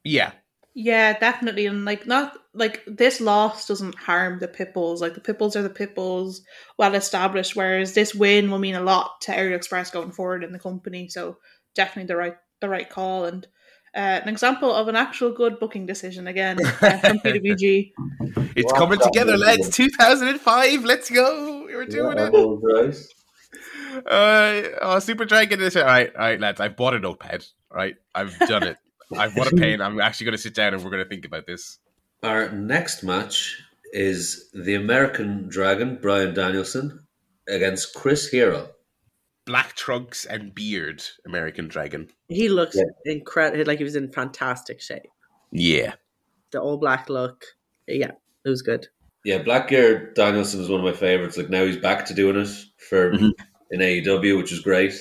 [SPEAKER 2] Yeah,
[SPEAKER 3] Yeah, definitely. And like not like this loss doesn't harm the Pitbulls. Like the Pitbulls are the Pitbulls, well established, whereas this win will mean a lot to Aerial Express going forward in the company. So definitely the right the right call and uh, an example of an actual good booking decision again uh, from PWG.
[SPEAKER 2] it's
[SPEAKER 1] Wow,
[SPEAKER 2] coming together,
[SPEAKER 1] was
[SPEAKER 2] lads. 2005, let's go. We're doing it.
[SPEAKER 1] right.
[SPEAKER 2] Uh, oh, Super Dragon is all right. All right, lads. I've bought a notepad. All right, I've done it. I've bought a pen. I'm actually going to sit down and we're going to think about this.
[SPEAKER 1] Our next match is the American Dragon Brian Danielson against Chris Hero.
[SPEAKER 2] Black trunks and beard, American Dragon.
[SPEAKER 4] He looks
[SPEAKER 1] Yeah.
[SPEAKER 4] incredible, like he was in fantastic shape.
[SPEAKER 2] Yeah.
[SPEAKER 4] The all black look, yeah, it was good.
[SPEAKER 1] Yeah, Blackgear Danielson is one of my favorites. Like now he's back to doing it for
[SPEAKER 2] Mhm.
[SPEAKER 1] in AEW, which is great.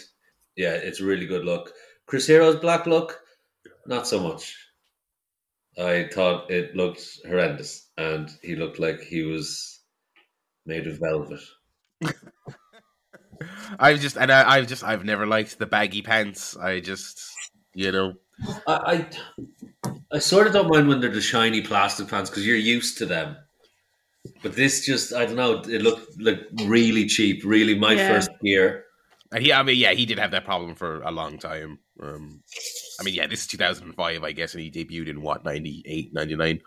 [SPEAKER 1] Yeah, it's a really good look. Chris Hero's black look, not so much. I thought it looked horrendous, and he looked like he was made of velvet.
[SPEAKER 2] I've just and I, I've just I've never liked the baggy pants. I just you know
[SPEAKER 1] I, I, I sort of don't mind when they're the shiny plastic pants because you're used to them. But this just, I don't know, it looked like really cheap, really my
[SPEAKER 3] Yeah.
[SPEAKER 1] first year.
[SPEAKER 2] and he I mean yeah he did have that problem for a long time. Um, I mean yeah this is 2005 I guess and he debuted in what 98 99.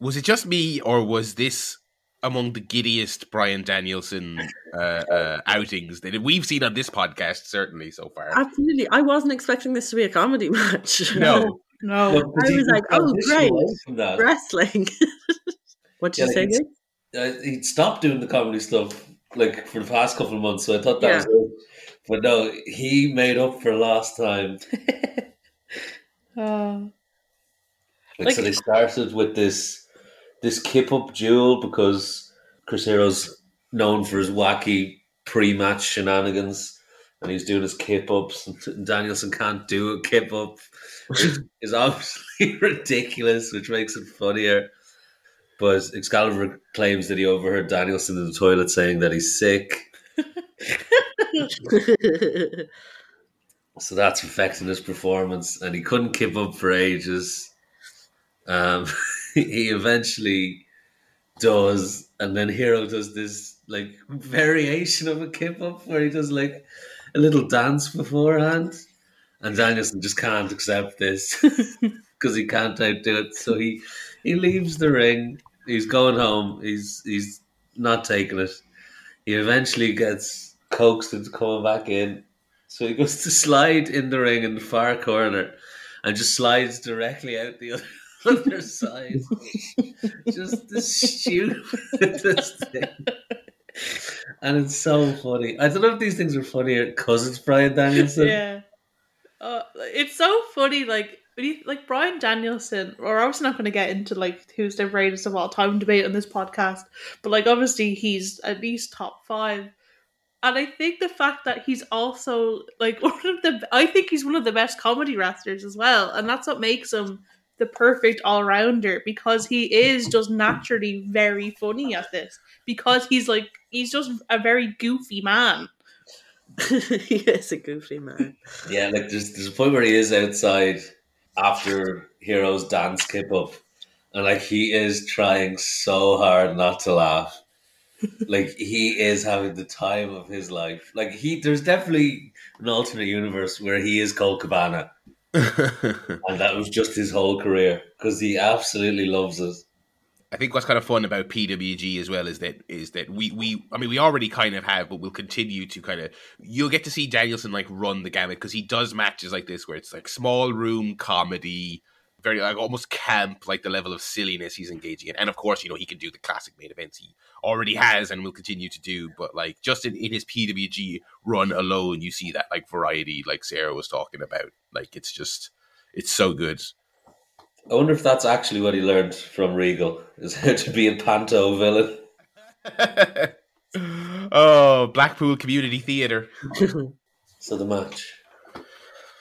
[SPEAKER 2] Was it just me or was this among the giddiest Brian Danielson uh, uh, outings that we've seen on this podcast certainly so far?
[SPEAKER 4] Absolutely, I wasn't expecting this to be a comedy match.
[SPEAKER 2] No.
[SPEAKER 3] No.
[SPEAKER 1] Look,
[SPEAKER 4] I was like, oh, great.
[SPEAKER 1] away from that.
[SPEAKER 4] wrestling. what did
[SPEAKER 1] Yeah,
[SPEAKER 4] you say?
[SPEAKER 1] it's-
[SPEAKER 4] Nick?
[SPEAKER 1] Uh, he'd stopped doing the comedy stuff like for the past couple of months, so I thought that
[SPEAKER 4] Yeah.
[SPEAKER 1] was it. But no, he made up for last time.
[SPEAKER 3] Oh.
[SPEAKER 1] Like,
[SPEAKER 3] Like-
[SPEAKER 1] so they started with this this kip up duel because Chris Hero's known for his wacky pre match shenanigans and he's doing his kip ups and Danielson can't do a kip up. Which is obviously ridiculous, which makes it funnier. But Excalibur claims that he overheard Danielson in the toilet saying that he's sick. So that's affecting his performance, and he couldn't keep up for ages. Um, he eventually does, and then Hero does this like variation of a kip up where he does like a little dance beforehand, and Danielson just can't accept this because he can't outdo it. So he he leaves the ring. He's going home. He's he's not taking it. He eventually gets coaxed into coming back in. So he goes to slide in the ring in the far corner and just slides directly out the other, other side. just the stupidest thing. And it's so funny. I don't know if these things are funnier because it's Brian Danielson.
[SPEAKER 3] yeah. Uh, it's so funny, like you, like Brian Danielson. Or obviously not going to get into like who's the greatest of all time debate on this podcast, but like obviously he's at least top five. And I think the fact that he's also like one of the, I think he's one of the best comedy wrestlers as well, and that's what makes him the perfect all rounder because he is just naturally very funny at this because he's like he's just a very goofy man.
[SPEAKER 4] he is a goofy man.
[SPEAKER 1] Yeah, like there's, there's a point where he is outside after Hero's dance kip up, and like he is trying so hard not to laugh. like he is having the time of his life. Like he, there's definitely an alternate universe where he is Colt Cabana, and that was just his whole career because he absolutely loves it.
[SPEAKER 2] I think what's kind of fun about PWG as well is that is that we we I mean we already kind of have, but we'll continue to kind of you'll get to see Danielson like run the gamut because he does matches like this where it's like small room comedy, very like almost camp, like the level of silliness he's engaging in, and of course you know he can do the classic main events he already has and will continue to do, but like just in, in his PWG run alone, you see that like variety, like Sarah was talking about, like it's just it's so good.
[SPEAKER 1] I wonder if that's actually what he learned from Regal is how to be a panto villain.
[SPEAKER 2] oh, Blackpool Community Theatre.
[SPEAKER 1] So the match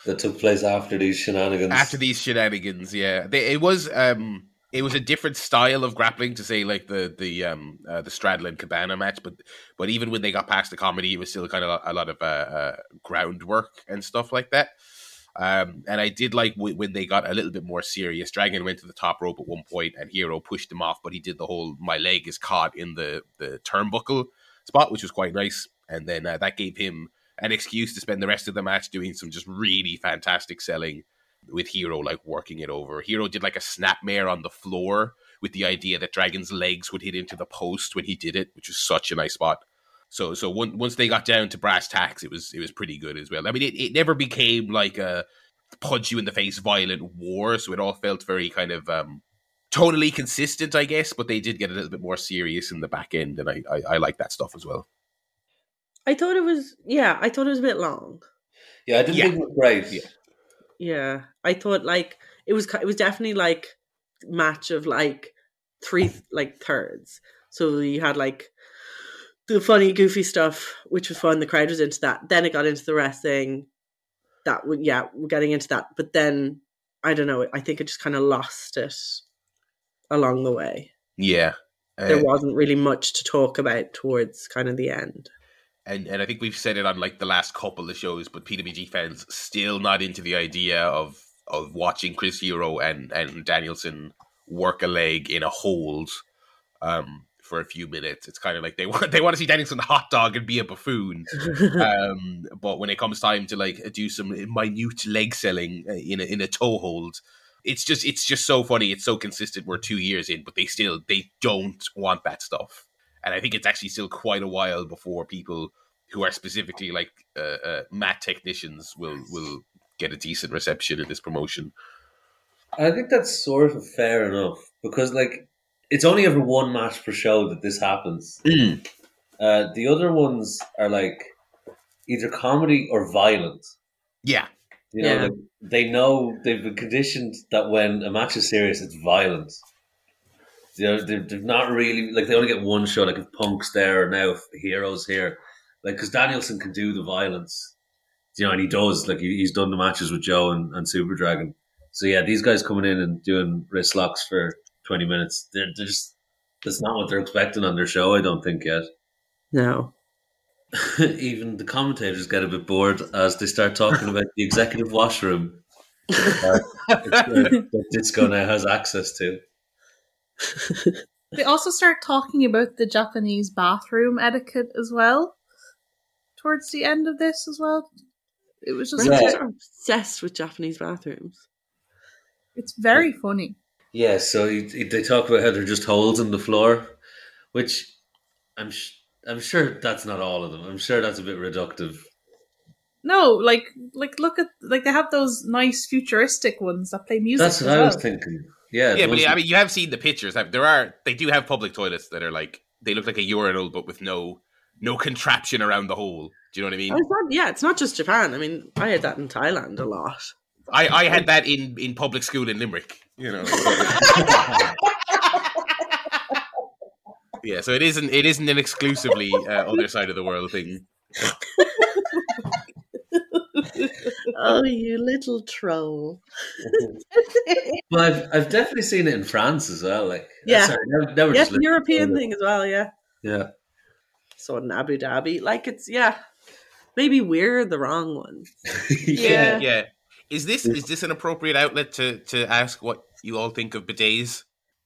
[SPEAKER 1] that took place after these shenanigans.
[SPEAKER 2] After these shenanigans, yeah, they, it was um, it was a different style of grappling to say like the the um uh, the Stradlin Cabana match, but but even when they got past the comedy, it was still kind of a, lot of uh, uh, groundwork and stuff like that. Um, and I did like w- when they got a little bit more serious. Dragon went to the top rope at one point, and Hero pushed him off, but he did the whole "my leg is caught in the the turnbuckle" spot, which was quite nice. And then uh, that gave him an excuse to spend the rest of the match doing some just really fantastic selling with Hero, like working it over. Hero did like a snapmare on the floor with the idea that Dragon's legs would hit into the post when he did it, which was such a nice spot. So so one, once they got down to brass tacks, it was it was pretty good as well. I mean, it, it never became like a punch you in the face violent war, so it all felt very kind of um, tonally consistent, I guess. But they did get a little bit more serious in the back end, and I I, I like that stuff as well.
[SPEAKER 4] I thought it was yeah, I thought it was a bit long.
[SPEAKER 1] Yeah, I didn't
[SPEAKER 2] Yeah.
[SPEAKER 1] think it was great.
[SPEAKER 2] Yeah.
[SPEAKER 4] Yeah, I thought like it was it was definitely like match of like three like thirds. So you had like the funny, goofy stuff, which was fun. The crowd was into that. Then it got into the wrestling. That would yeah, we're getting into that. But then I don't know. I think it just kind of lost it along the way.
[SPEAKER 2] Yeah. Uh,
[SPEAKER 4] There wasn't really much to talk about towards kind of the end.
[SPEAKER 2] And and I think we've said it on like the last couple of shows, but PWG fans still not into the idea of of watching Chris Hero and and Danielson work a leg in a hold um, for a few minutes. It's kind of like they want they want to see Danielson hot dog and be a buffoon. um, but when it comes time to like do some minute leg selling uh, in a, in a toe hold, it's just it's just so funny. It's so consistent. We're two years in, but they still they don't want that stuff. And I think it's actually still quite a while before people who are specifically like uh, uh, mat technicians will will get a decent reception in this promotion.
[SPEAKER 1] I think that's sort of fair enough because, like, it's only ever one match per show that this happens. Uh, the other ones are like either comedy or violent.
[SPEAKER 2] Yeah,
[SPEAKER 1] You know,
[SPEAKER 4] Yeah.
[SPEAKER 1] like, they know they've been conditioned that when a match is serious, it's violent. You know, they're, they're not really like they only get one show. Like if Punk's there or now, if Heroes here, like because Danielson can do the violence, you know, and he does. Like he, he's done the matches with Joe and, and Super Dragon. So yeah, these guys coming in and doing wrist locks for twenty minutes, they're, they're just that's not what they're expecting on their show. I don't think yet.
[SPEAKER 4] no.
[SPEAKER 1] Even the commentators get a bit bored as they start talking about the executive washroom uh, that Disco now has access to.
[SPEAKER 3] They also start talking about the Japanese bathroom etiquette as well. Towards the end of this as well. It was just
[SPEAKER 1] Yeah.
[SPEAKER 4] Wrestlers are obsessed with Japanese bathrooms.
[SPEAKER 3] it's very funny.
[SPEAKER 1] Yeah, so he, he- they talk about how they're just holes in the floor, which I'm sh- I'm sure that's not all of them. I'm sure that's a bit reductive.
[SPEAKER 3] No, like like look at like they have those nice futuristic ones that play music.
[SPEAKER 1] That's what
[SPEAKER 3] as
[SPEAKER 1] I was thinking. Yeah,
[SPEAKER 2] yeah, but
[SPEAKER 1] those-
[SPEAKER 2] I mean, you have seen the pictures. There are they do have public toilets that are like they look like a urinal, but with no no contraption around the hole. Do you know what I mean?
[SPEAKER 4] Oh, it's not- yeah, it's not just Japan. I mean, I had that in Thailand a lot.
[SPEAKER 2] I, I had that in, in public school in Limerick. You know. yeah, so it isn't it isn't an exclusively uh, other side of the world thing.
[SPEAKER 4] Uh, oh, you little troll.
[SPEAKER 1] But I've I've definitely seen it in France as well. Like uh,
[SPEAKER 4] Yeah.
[SPEAKER 1] sorry, never, never
[SPEAKER 4] Yes,
[SPEAKER 1] just
[SPEAKER 4] European thing as well, yeah.
[SPEAKER 1] Yeah,
[SPEAKER 4] So in Abu Dhabi. Like it's yeah. Maybe we're the wrong ones.
[SPEAKER 3] Yeah.
[SPEAKER 2] Yeah. Is this is this an appropriate outlet to to ask what you all think of bidets?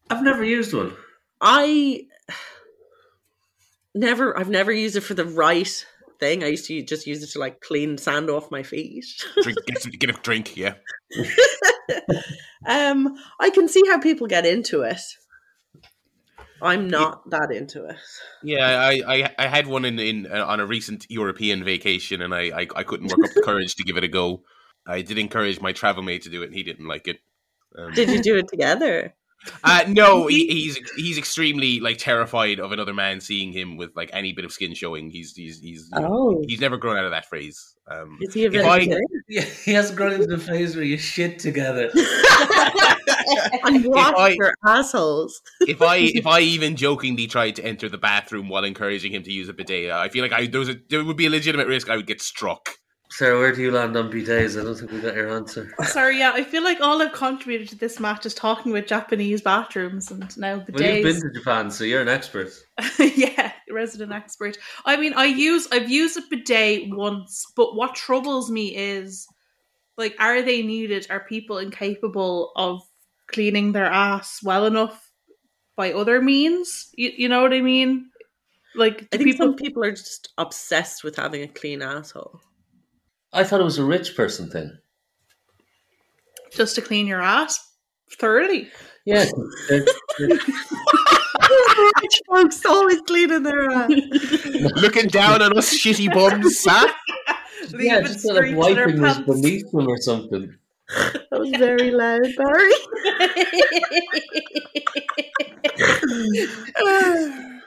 [SPEAKER 1] I've never used one.
[SPEAKER 4] I never I've never used it for the right thing. I used to just use it to like clean sand off my feet.
[SPEAKER 2] Drink, get, some- get a drink, yeah.
[SPEAKER 4] um I can see how people get into it. I'm not that into it.
[SPEAKER 2] Yeah, I, I, I had one in, in uh, on a recent European vacation, and I, I, I couldn't work up the courage to give it a go. I did encourage my travel mate to do it, and he didn't like it. Um,
[SPEAKER 4] Did you do it together?
[SPEAKER 2] Uh, no, he, he's he's extremely like terrified of another man seeing him with like any bit of skin showing. He's he's he's you know,
[SPEAKER 4] Oh,
[SPEAKER 2] he's never grown out of that phrase. Um,
[SPEAKER 4] is he a
[SPEAKER 2] if I-
[SPEAKER 1] Yeah, he hasn't grown into the phase where you shit together.
[SPEAKER 4] and wash
[SPEAKER 2] I-
[SPEAKER 4] your assholes.
[SPEAKER 2] if I if I even jokingly tried to enter the bathroom while encouraging him to use a bidet, I feel like I there was a there would be a legitimate risk I would get struck.
[SPEAKER 1] Sarah, where do you land on bidets? I don't think we got your answer.
[SPEAKER 3] Sorry, yeah, I feel like all I've contributed to this match is talking with Japanese bathrooms and now the
[SPEAKER 1] Well, you've been to Japan, so you're an expert.
[SPEAKER 3] yeah, resident expert. I mean, I use I've used a bidet once, but what troubles me is like, are they needed? Are people incapable of cleaning their ass well enough by other means? You, you know what I mean? Like,
[SPEAKER 4] I think
[SPEAKER 3] people
[SPEAKER 4] some people are just obsessed with having a clean asshole.
[SPEAKER 1] I thought it was a rich person thing.
[SPEAKER 3] just to clean your ass thoroughly?
[SPEAKER 1] Yeah, they're- they're-
[SPEAKER 4] Rich folks always cleaning their ass.
[SPEAKER 2] Looking down on us shitty bums, huh?
[SPEAKER 1] yeah, just so like
[SPEAKER 3] streaks in their
[SPEAKER 1] wiping was beneath them or something.
[SPEAKER 4] That was very loud, Barry.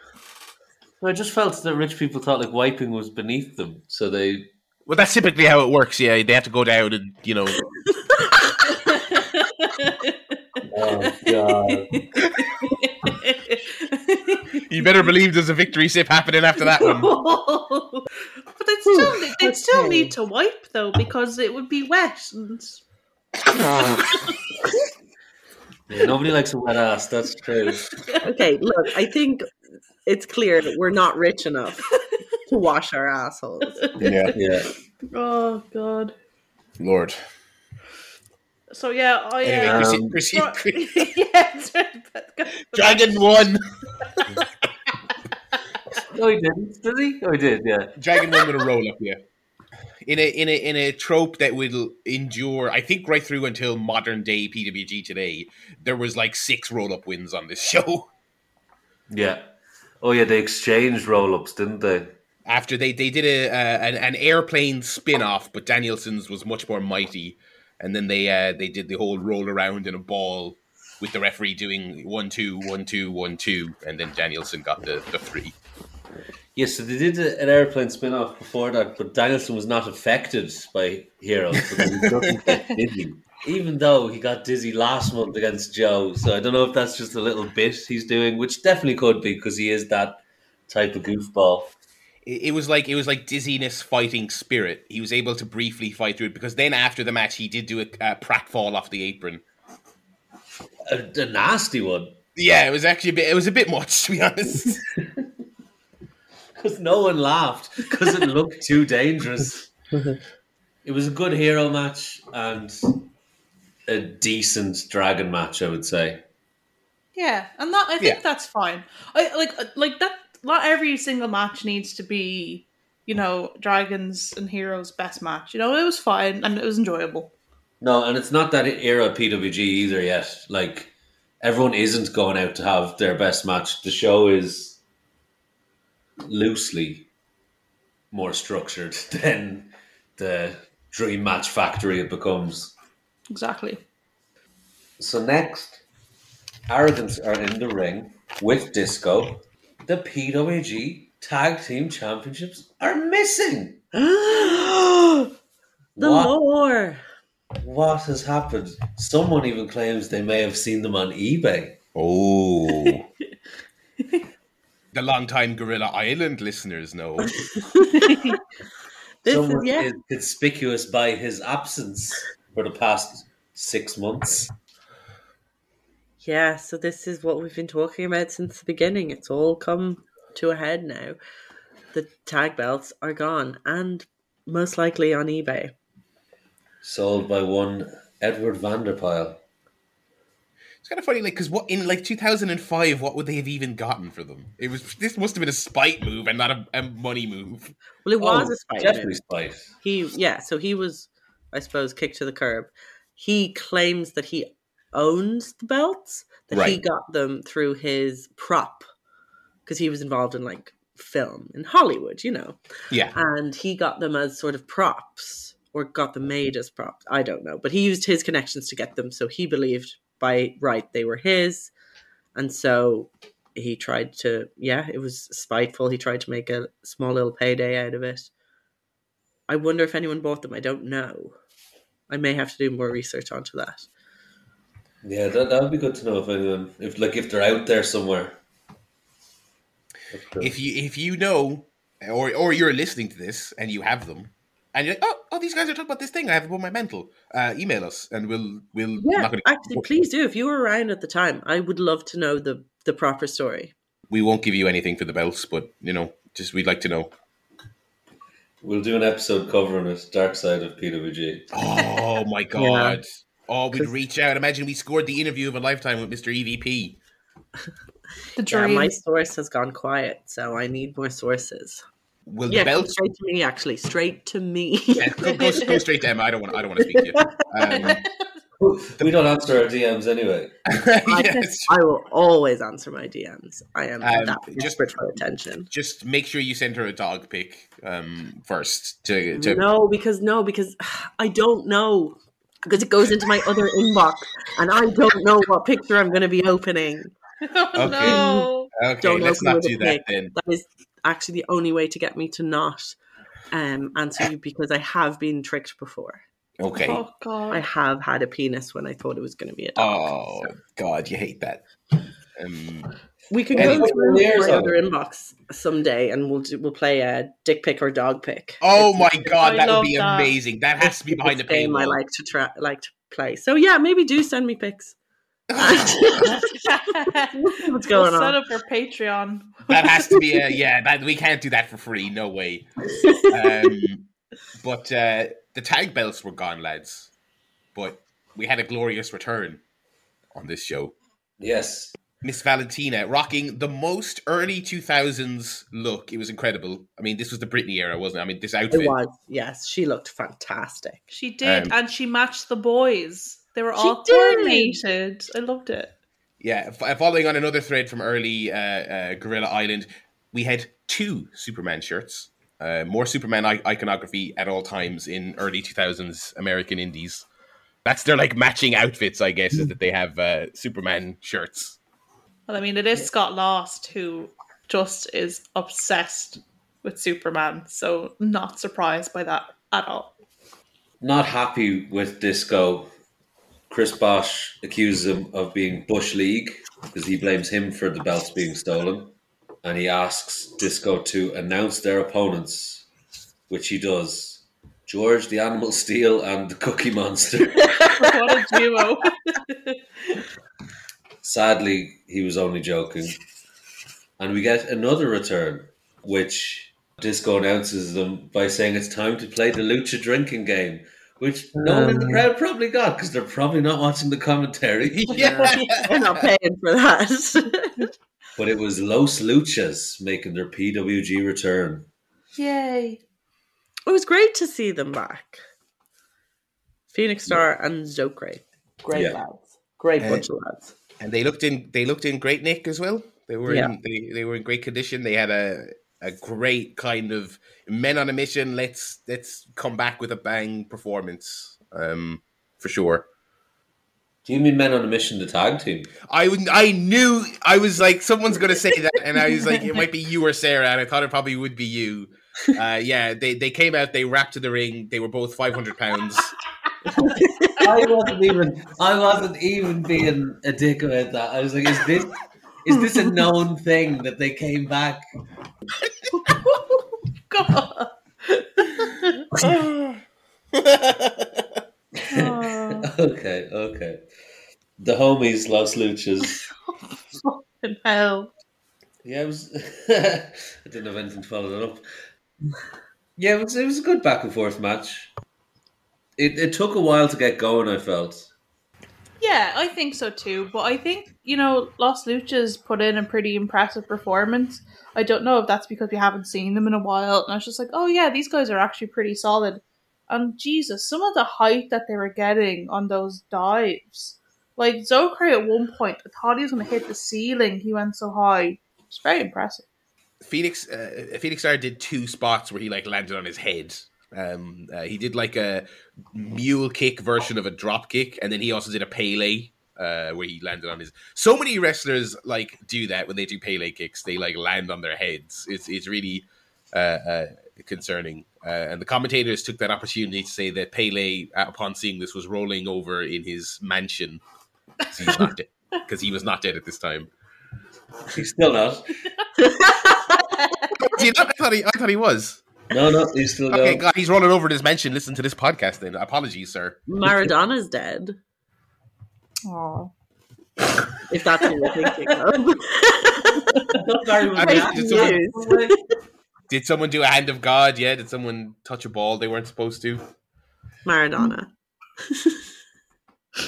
[SPEAKER 1] I just felt that rich people thought like wiping was beneath them, so they.
[SPEAKER 2] Well, that's typically how it works. Yeah, they have to go down and you know.
[SPEAKER 1] Oh god!
[SPEAKER 2] You better believe there's a victory sip happening after that one.
[SPEAKER 3] but they'd still, they'd still need to wipe though because it would be wet and
[SPEAKER 1] Yeah, nobody likes a wet ass. That's true.
[SPEAKER 4] Okay, look, I think it's clear that we're not rich enough to wash our assholes.
[SPEAKER 2] Yeah,
[SPEAKER 1] Yeah.
[SPEAKER 3] oh god.
[SPEAKER 2] Lord.
[SPEAKER 3] So yeah, I
[SPEAKER 2] Anyway,
[SPEAKER 3] uh,
[SPEAKER 1] Um,
[SPEAKER 2] Chrissy,
[SPEAKER 3] Right.
[SPEAKER 2] Chrissy,
[SPEAKER 3] yeah, it's right, but- but-
[SPEAKER 2] Dragon won.
[SPEAKER 1] No, he didn't. Did he? Oh, he did. Yeah.
[SPEAKER 2] Dragon won with a roll up. Yeah. In a in a in a trope that will endure, I think, right through until modern day PWG today, there was like six roll up wins on this show.
[SPEAKER 1] Yeah. Oh yeah, they exchanged roll ups, didn't they?
[SPEAKER 2] After they they did a uh, an, an airplane spin off, but Danielson's was much more mighty, and then they uh, they did the whole roll around in a ball with the referee doing one two one two one two, and then Danielson got the the three.
[SPEAKER 1] Yes, so they did an airplane spin off before that, but Danielson was not affected by Heroes because he doesn't get dizzy. Even though he got dizzy last month against Joe. So I don't know if that's just a little bit he's doing, which definitely could be because he is that type of goofball.
[SPEAKER 2] It, it was like it was like dizziness fighting spirit. He was able to briefly fight through it because then after the match he did do a, a pratfall off the apron.
[SPEAKER 1] A, a nasty one.
[SPEAKER 2] Yeah, it was actually a bit. It was a bit much to be honest.
[SPEAKER 1] Because no one laughed because it looked too dangerous. it was a good hero match and a decent dragon match, I would say.
[SPEAKER 3] Yeah, and that I think
[SPEAKER 2] Yeah.
[SPEAKER 3] that's fine. I like like that. Not every single match needs to be, you know, dragons and heroes best match. You know, it was fine and it was enjoyable.
[SPEAKER 1] No, and it's not that era PWG either yet. Like everyone isn't going out to have their best match. The show is loosely more structured than the dream match factory it becomes.
[SPEAKER 3] Exactly.
[SPEAKER 1] So next, Arrogance are in the ring with Disco. The PWG Tag Team Championships are missing.
[SPEAKER 4] the
[SPEAKER 1] What?
[SPEAKER 4] more.
[SPEAKER 1] What has happened? Someone even claims they may have seen them on eBay.
[SPEAKER 2] Oh. the longtime Gorilla Island listeners know.
[SPEAKER 4] This
[SPEAKER 1] Someone
[SPEAKER 4] is yeah.
[SPEAKER 1] is conspicuous by his absence for the past six months.
[SPEAKER 4] Yeah, so this is what we've been talking about since the beginning. It's all come to a head now. The tag belts are gone and most likely on eBay.
[SPEAKER 1] Sold by one Edward Vanderpyle.
[SPEAKER 2] It's kind of funny, like, because what in like 2005, what would they have even gotten for them? It was this must have been a spite move and not a, a money move.
[SPEAKER 4] Well, it was
[SPEAKER 1] Oh,
[SPEAKER 4] a spite
[SPEAKER 1] Definitely spite.
[SPEAKER 4] He yeah, so he was I suppose kicked to the curb. He claims that he owns the belts. That he got them through his prop because he was involved in like film in Hollywood, you know,
[SPEAKER 2] Yeah.
[SPEAKER 4] and he got them as sort of props or got them made as props. I don't know, but he used his connections to get them, so he believed by right they were his, and so he tried to. Yeah, it was spiteful. He tried to make a small little payday out of it. I wonder if anyone bought them. I don't know. I may have to do more research onto that.
[SPEAKER 1] Yeah, that that would be good to know if anyone, if like if they're out there somewhere.
[SPEAKER 2] If you if you know, or or you're listening to this and you have them, and you're like, oh, oh, these guys are talking about this thing. I have them on my mental. Uh, email us, and we'll we'll.
[SPEAKER 4] Yeah,
[SPEAKER 2] not gonna,
[SPEAKER 4] actually, please do. If you were around at the time, I would love to know the the proper story.
[SPEAKER 2] we won't give you anything for the belts, but you know, just we'd like to know.
[SPEAKER 1] We'll do an episode covering it, Dark Side of PWG.
[SPEAKER 2] Oh my god! Oh, we'd reach out. Imagine we scored the interview of a lifetime with Mister E EVP.
[SPEAKER 3] The
[SPEAKER 4] Yeah,
[SPEAKER 3] dream.
[SPEAKER 4] my source has gone quiet, so I need more sources.
[SPEAKER 2] Will
[SPEAKER 4] yeah,
[SPEAKER 2] the
[SPEAKER 4] come straight to me. Actually, straight to me.
[SPEAKER 2] Yeah, go, go, go straight to Emma. I don't want. I don't want to speak to you. Um,
[SPEAKER 1] We don't answer our DMs anyway.
[SPEAKER 2] yes.
[SPEAKER 4] I will always answer my DMs. I am
[SPEAKER 2] Um,
[SPEAKER 4] that
[SPEAKER 2] just-
[SPEAKER 4] for attention.
[SPEAKER 2] Just make sure you send her a dog pic um, first. To, to
[SPEAKER 4] No, because no, because I don't know. Because it goes into my other inbox, and I don't know what picture I'm going to be opening.
[SPEAKER 3] oh,
[SPEAKER 2] Okay.
[SPEAKER 3] no.
[SPEAKER 2] okay,
[SPEAKER 4] don't
[SPEAKER 2] let's
[SPEAKER 4] open
[SPEAKER 2] not do that
[SPEAKER 4] pic.
[SPEAKER 2] then.
[SPEAKER 4] That is actually the only way to get me to not um, answer you because I have been tricked before.
[SPEAKER 2] Okay.
[SPEAKER 3] Oh god.
[SPEAKER 4] I have had a penis when I thought it was going to be a dog.
[SPEAKER 2] Oh
[SPEAKER 4] so.
[SPEAKER 2] God, you hate that. Um,
[SPEAKER 4] We can go through
[SPEAKER 1] layers
[SPEAKER 4] my other
[SPEAKER 1] it?
[SPEAKER 4] inbox someday, and we'll do, we'll play a dick pick or dog pick.
[SPEAKER 2] oh
[SPEAKER 4] It's-
[SPEAKER 2] my God, that would be
[SPEAKER 3] that.
[SPEAKER 2] amazing. That has to be
[SPEAKER 4] it's
[SPEAKER 2] behind the
[SPEAKER 4] game I like to try, like to play. So yeah, maybe do send me pics. What's going
[SPEAKER 3] we'll
[SPEAKER 4] on?
[SPEAKER 3] Set up our Patreon.
[SPEAKER 2] that has to be a yeah. That we can't do that for free. No way. Um, but uh, the tag belts were gone, lads. But we had a glorious return on this show.
[SPEAKER 1] Yes.
[SPEAKER 2] Miss Valentina rocking the most early 2000s look. It was incredible. I mean, this was the Britney era, wasn't it? I mean, this outfit.
[SPEAKER 4] It was yes, she looked fantastic.
[SPEAKER 3] She did,
[SPEAKER 2] Um,
[SPEAKER 3] and she matched the boys. They were all coordinated. I loved it.
[SPEAKER 2] Yeah, following on another thread from early uh, uh, Gorilla Island, we had two Superman shirts. Uh, more Superman I- iconography at all times in early 2000s American indies. That's their like matching outfits, I guess, is that they have uh, Superman shirts.
[SPEAKER 3] Well, I mean, it is Scott Lost who just is obsessed with Superman, so not surprised by that at all.
[SPEAKER 1] Not happy with Disco. Chris Bosh accuses him of being Bush League because he blames him for the belts being stolen. And he asks Disco to announce their opponents, which he does. George the Animal Steel and the Cookie Monster.
[SPEAKER 3] what a duo!
[SPEAKER 1] Sadly, he was only joking. And we get another return, which Disco announces them by saying it's time to play the Lucha drinking game, which no one in the crowd probably got because they're probably not watching the commentary.
[SPEAKER 2] yeah.
[SPEAKER 4] We're not paying for that.
[SPEAKER 1] But it was Los Luchas making their PWG return.
[SPEAKER 3] Yay!
[SPEAKER 4] it was great to see them back. Phoenix Star and Zokre. Great
[SPEAKER 1] Yeah.
[SPEAKER 4] lads. Great
[SPEAKER 2] Uh,
[SPEAKER 4] bunch of lads.
[SPEAKER 2] And they looked in they looked in great nick as well. They were
[SPEAKER 4] Yeah.
[SPEAKER 2] in they, they were in great condition. They had a a great kind of men on a mission. Let's let's come back with a bang performance. Um, for sure.
[SPEAKER 1] Do you mean Men on a Mission, the tag team?
[SPEAKER 2] I would- I knew I was like someone's gonna say that, and I was like it might be you or Sarah, and I thought it probably would be you. Uh, yeah, they they came out, they wrapped to the ring. They were both five hundred pounds.
[SPEAKER 1] I wasn't even I wasn't even being a dick about that. I was like, is this is this a known thing that they came back?
[SPEAKER 3] God.
[SPEAKER 1] Okay, okay. The homies Los Luchas.
[SPEAKER 3] in hell.
[SPEAKER 1] Yeah, it was. I didn't have anything to follow that up. Yeah, it was. It was a good back and forth match. It it took a while to get going. I felt.
[SPEAKER 3] Yeah, I think so too. But I think, you know, Los Luchas put in a pretty impressive performance. I don't know if that's because we haven't seen them in a while. And I was just like, oh, yeah, these guys are actually pretty solid. And Jesus, some of the height that they were getting on those dives Like Zokre at one point, I thought he was going to hit the ceiling. He went so high. It's very impressive.
[SPEAKER 2] Phoenix uh, Phoenix Star did two spots where he like landed on his head. Um, uh, he did like a mule kick version of a drop kick, and then he also did a Pele uh, where he landed on his. So many wrestlers like do that when they do Pele kicks. They like land on their heads. It's it's really uh, uh, concerning. Uh, and the commentators took that opportunity to say that Pele, uh, upon seeing this, was rolling over in his mansion because he's not he was not dead at this time.
[SPEAKER 1] He's still not.
[SPEAKER 2] You know? I thought he, I thought he was.
[SPEAKER 1] No, no, he's still
[SPEAKER 2] Okay,
[SPEAKER 1] going.
[SPEAKER 2] God, he's rolling over this mention. Listen to this podcast. Then apologies, sir.
[SPEAKER 4] Maradona's dead.
[SPEAKER 3] Oh,
[SPEAKER 4] If that's what you're thinking of.
[SPEAKER 1] Barry was
[SPEAKER 2] I mean,
[SPEAKER 1] reacting
[SPEAKER 2] just
[SPEAKER 1] to
[SPEAKER 4] someone-
[SPEAKER 2] Did someone do a hand of God? Yeah. Did someone touch a ball they weren't supposed to?
[SPEAKER 4] Maradona.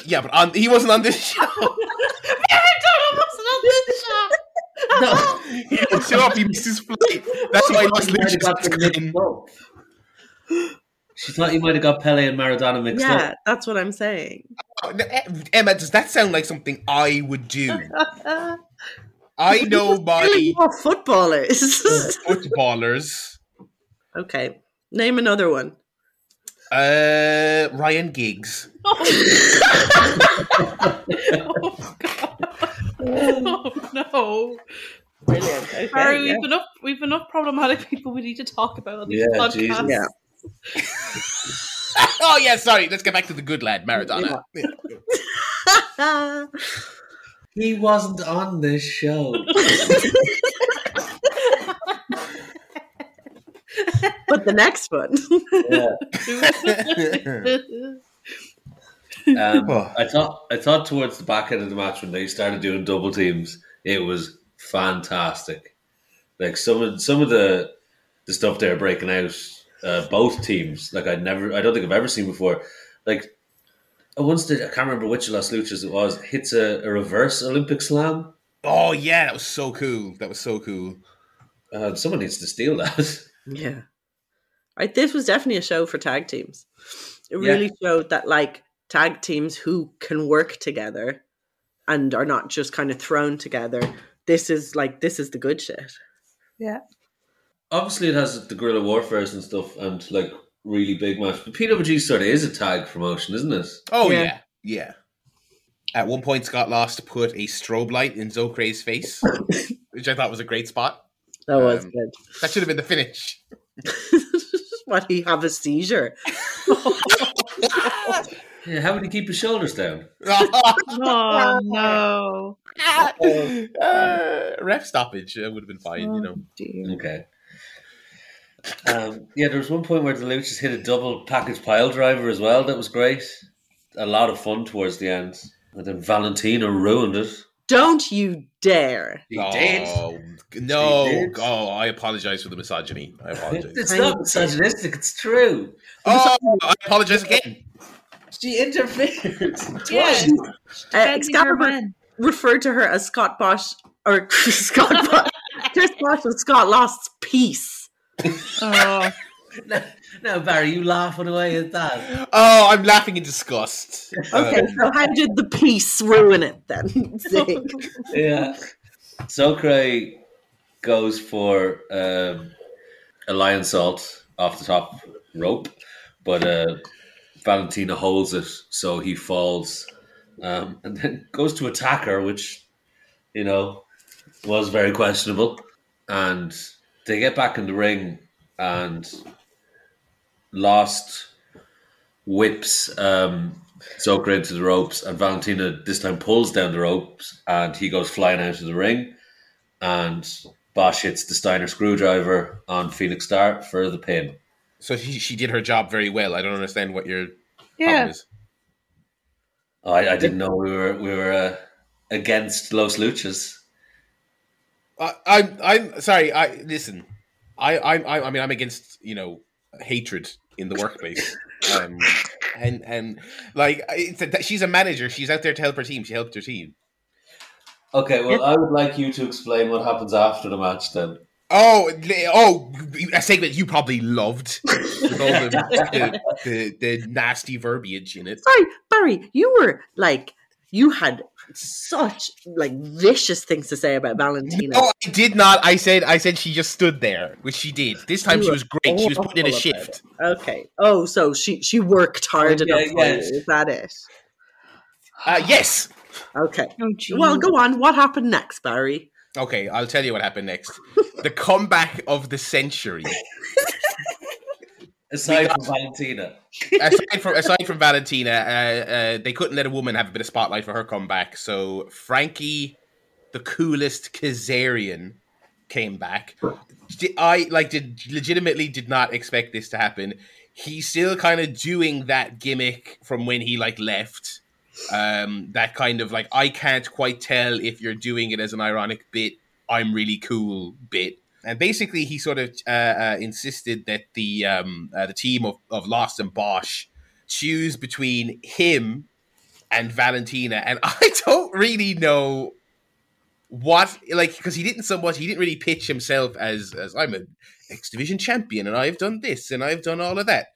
[SPEAKER 2] Yeah, but on, he wasn't on this show.
[SPEAKER 3] Maradona wasn't on this show.
[SPEAKER 1] No.
[SPEAKER 2] he didn't show up. He missed his flight. That's why he lost
[SPEAKER 1] She might got them
[SPEAKER 2] Lucius.
[SPEAKER 1] She thought you might have got Pele and Maradona mixed
[SPEAKER 4] Yeah,
[SPEAKER 1] up.
[SPEAKER 4] Yeah, that's what I'm saying.
[SPEAKER 2] Emma, does that sound like something I would do? I know my
[SPEAKER 4] footballers.
[SPEAKER 2] footballers.
[SPEAKER 4] okay, name another one.
[SPEAKER 2] Uh, Ryan Giggs.
[SPEAKER 3] oh, God. Oh no,
[SPEAKER 4] Brilliant. Okay,
[SPEAKER 3] Barry,
[SPEAKER 4] yeah.
[SPEAKER 3] we've enough we've enough problematic people we need to talk about on these
[SPEAKER 1] Yeah,
[SPEAKER 3] podcasts.
[SPEAKER 1] Jesus.
[SPEAKER 4] Yeah.
[SPEAKER 2] oh yeah, sorry. Let's get back to the good lad, Maradona.
[SPEAKER 1] He wasn't on this show.
[SPEAKER 4] but the next one.
[SPEAKER 1] Yeah. Um,
[SPEAKER 2] Oh.
[SPEAKER 1] I thought I thought towards the back end of the match when they started doing double teams, it was fantastic. Like some of some of the the stuff they were breaking out, uh, both teams, like I never, I don't think I've ever seen before. Like I once did, I can't remember which of Los Luchas it was, hits a, a reverse Olympic slam.
[SPEAKER 2] oh yeah, that was so cool. That was so cool.
[SPEAKER 1] Uh, someone needs to steal that.
[SPEAKER 4] yeah. I, this was definitely a show for tag teams. It
[SPEAKER 1] Yeah.
[SPEAKER 4] really showed that, like, tag teams who can work together and are not just kind of thrown together. This is like, this is the good shit.
[SPEAKER 3] yeah.
[SPEAKER 1] Obviously, it has the guerrilla warfares and stuff, and like really big match. But PWG sort of is a tag promotion, isn't it?
[SPEAKER 2] Oh
[SPEAKER 4] Yeah.
[SPEAKER 2] yeah, yeah. At one point, Scott Lost put a strobe light in Zokre's face, which I thought was a great spot.
[SPEAKER 4] That was
[SPEAKER 2] Um,
[SPEAKER 4] good.
[SPEAKER 2] That should have been the finish.
[SPEAKER 4] what, he have a seizure?
[SPEAKER 1] Yeah, how would he keep his shoulders down?
[SPEAKER 3] Oh no.
[SPEAKER 2] uh, ref stoppage uh, would have been fine, you know.
[SPEAKER 3] Oh, dear.
[SPEAKER 1] Okay. Um, yeah, there was one point where the Luchas hit a double package pile driver as well. That was great. A lot of fun towards the end. And then Valentina ruined it.
[SPEAKER 4] Don't you dare.
[SPEAKER 1] He
[SPEAKER 2] oh,
[SPEAKER 1] did.
[SPEAKER 2] No.
[SPEAKER 1] He did.
[SPEAKER 2] Oh, I apologize for the misogyny. I apologize.
[SPEAKER 1] It's not misogynistic, it's true.
[SPEAKER 2] oh, I apologize again.
[SPEAKER 1] She interfered.
[SPEAKER 3] Yeah.
[SPEAKER 1] Twice.
[SPEAKER 4] Uh,
[SPEAKER 3] Defending her
[SPEAKER 4] Excalibur referred to her as Scott Bosh, or Scott Bosh. Chris Bosh was Scott Lost's piece.
[SPEAKER 3] Oh,
[SPEAKER 1] now, now, Barry, you laughing away at that.
[SPEAKER 2] Oh, I'm laughing in disgust.
[SPEAKER 4] Okay,
[SPEAKER 2] Uh,
[SPEAKER 4] so how did the piece ruin it then? Zig?
[SPEAKER 1] Yeah. Zokre goes for um, a lionsault off the top rope, but uh, Valentina holds it, so he falls, um, and then goes to attack her, which you know was very questionable. And they get back in the ring, and Lost whips um, Zokre into the ropes, and Valentina this time pulls down the ropes, and he goes flying out of the ring, and Bosh hits the Steiner screwdriver on Phoenix Star for the pin.
[SPEAKER 2] So she, she did her job very well. I don't understand what your
[SPEAKER 3] yeah.
[SPEAKER 2] problem is.
[SPEAKER 1] Oh, I, I didn't know we were we were uh, against Los Luchas.
[SPEAKER 2] I, I'm I'm sorry. I listen. I I'm I, I mean I'm against you know hatred in the workplace. um, and and like it's a, she's a manager. She's out there to help her team. She helped her team.
[SPEAKER 1] Okay, well, I would like you to explain what happens after the match then.
[SPEAKER 2] Oh, li- oh, a segment you probably loved with all the, the, the, the nasty verbiage in it.
[SPEAKER 4] Sorry, Barry, you were like you had such like vicious things to say about Valentina.
[SPEAKER 2] No, I did not. I said I said she just stood there, which she did. This time
[SPEAKER 4] You
[SPEAKER 2] she was great. She was put in a
[SPEAKER 4] awful about
[SPEAKER 2] shift.
[SPEAKER 4] Okay. Oh, so she she worked hard
[SPEAKER 1] yeah,
[SPEAKER 4] enough for
[SPEAKER 1] yeah.
[SPEAKER 4] Is that it?
[SPEAKER 2] Uh, yes.
[SPEAKER 4] Okay.
[SPEAKER 3] Oh.
[SPEAKER 4] Well, go on. What happened next, Barry?
[SPEAKER 2] Okay, I'll tell you what happened next. the comeback of the century.
[SPEAKER 1] Aside from Valentina.
[SPEAKER 2] aside from aside from Valentina, uh, uh, they couldn't let a woman have a bit of spotlight for her comeback. So Frankie, the coolest Kazarian, came back. I like did legitimately did not expect this to happen. He's still kind of doing that gimmick from when he like left. Um, that kind of like I can't quite tell if you're doing it as an ironic bit. I'm really cool bit. And basically, he sort of uh, uh, insisted that the um, uh, the team of, of Lost and Bosh choose between him and Valentina, and I don't really know what like because he didn't so much he didn't really pitch himself as as I'm a X Division champion and I've done this and I've done all of that.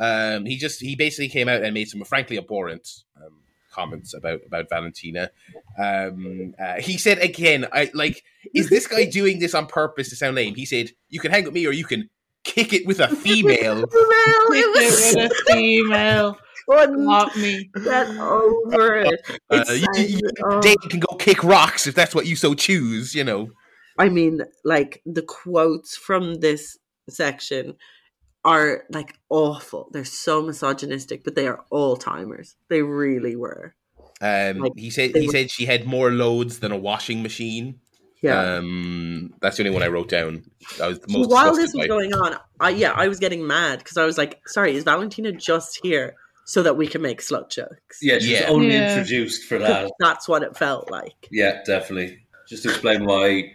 [SPEAKER 2] Um, he just he basically came out and made some frankly abhorrent um, comments about about Valentina. Um, uh, he said again, I like is this guy doing this on purpose to sound lame? He said, "You can hang with me, or you can kick it with a female."
[SPEAKER 4] Well, it was
[SPEAKER 3] With a female.
[SPEAKER 4] couldn't
[SPEAKER 3] me.
[SPEAKER 4] get over it.
[SPEAKER 2] Uh,
[SPEAKER 4] It
[SPEAKER 2] you, you,
[SPEAKER 4] oh.
[SPEAKER 2] Dave can go kick rocks if that's what you so choose. You know.
[SPEAKER 4] I mean, like the quotes from this section are like awful. They're so misogynistic, but they are all timers. They really were.
[SPEAKER 2] Um,
[SPEAKER 4] Like,
[SPEAKER 2] he said he
[SPEAKER 4] were-
[SPEAKER 2] said she had more loads than a washing machine.
[SPEAKER 4] Yeah.
[SPEAKER 2] Um, that's the only one I wrote down. I was the
[SPEAKER 4] So
[SPEAKER 2] most
[SPEAKER 4] while this was
[SPEAKER 2] by.
[SPEAKER 4] going on, I yeah, I was getting mad because I was like, "Sorry, is Valentina just here so that we can make slut jokes?"
[SPEAKER 1] Yeah, she's
[SPEAKER 2] Yeah.
[SPEAKER 1] only
[SPEAKER 3] Yeah.
[SPEAKER 1] introduced for
[SPEAKER 4] 'Cause
[SPEAKER 1] that.
[SPEAKER 4] that's what it felt like.
[SPEAKER 1] Yeah, definitely. Just to explain why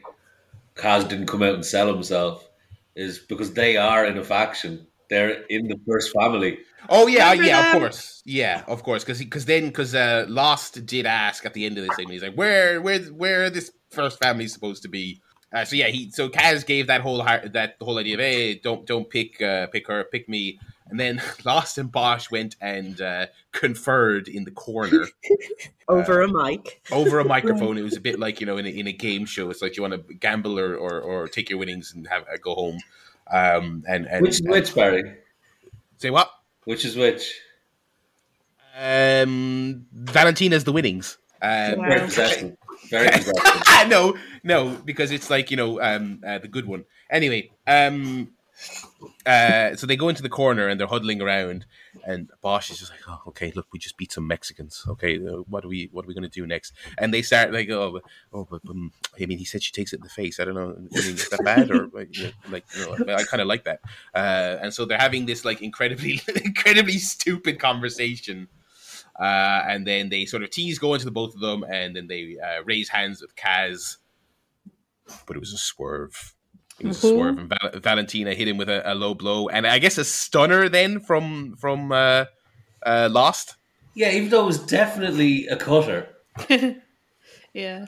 [SPEAKER 1] Kaz didn't come out and sell himself is because they are in a faction. They're in the first family.
[SPEAKER 2] Oh yeah,
[SPEAKER 3] Remember
[SPEAKER 2] yeah, of course, yeah, of course, because because then because uh, Lost did ask at the end of this thing, he's like, where where where this first family supposed to be? Uh, so yeah, he so Kaz gave that whole heart, that whole idea of hey, don't don't pick uh, pick her, pick me, and then Lost and Bosh went and uh, conferred in the corner
[SPEAKER 4] Over a mic.
[SPEAKER 2] over a microphone. It was a bit like you know in a, in a game show. It's like you want to gamble or, or, or take your winnings and have uh, go home. Um, and and
[SPEAKER 1] Which is
[SPEAKER 2] and-
[SPEAKER 1] which, Barry?
[SPEAKER 2] say what?
[SPEAKER 1] Which is which?
[SPEAKER 2] Um, Valentina's the winnings. Um,
[SPEAKER 3] Wow.
[SPEAKER 1] Very possessive. Very possessive.
[SPEAKER 2] no, no, because it's like you know um, uh, the good one. Anyway, um, uh, so they go into the corner and they're huddling around, and Bosh is just like, "Oh, okay, look, we just beat some Mexicans. Okay, uh, what are we what are we going to do next?" And they start like, "Oh, oh, but um, I mean, he said she takes it in the face. I don't know, I mean, is that bad or like you know, I kind of like that." Uh, and so they're having this like incredibly incredibly stupid conversation. Uh, and then they sort of tease go into the both of them, and then they uh, raise hands with Kaz. But it was a swerve. It was a
[SPEAKER 3] Mhm.
[SPEAKER 2] swerve, and Val- Valentina hit him with a, a low blow, and I guess a stunner then from from uh, uh, Lost.
[SPEAKER 1] Yeah, even though it was definitely a cutter.
[SPEAKER 3] yeah.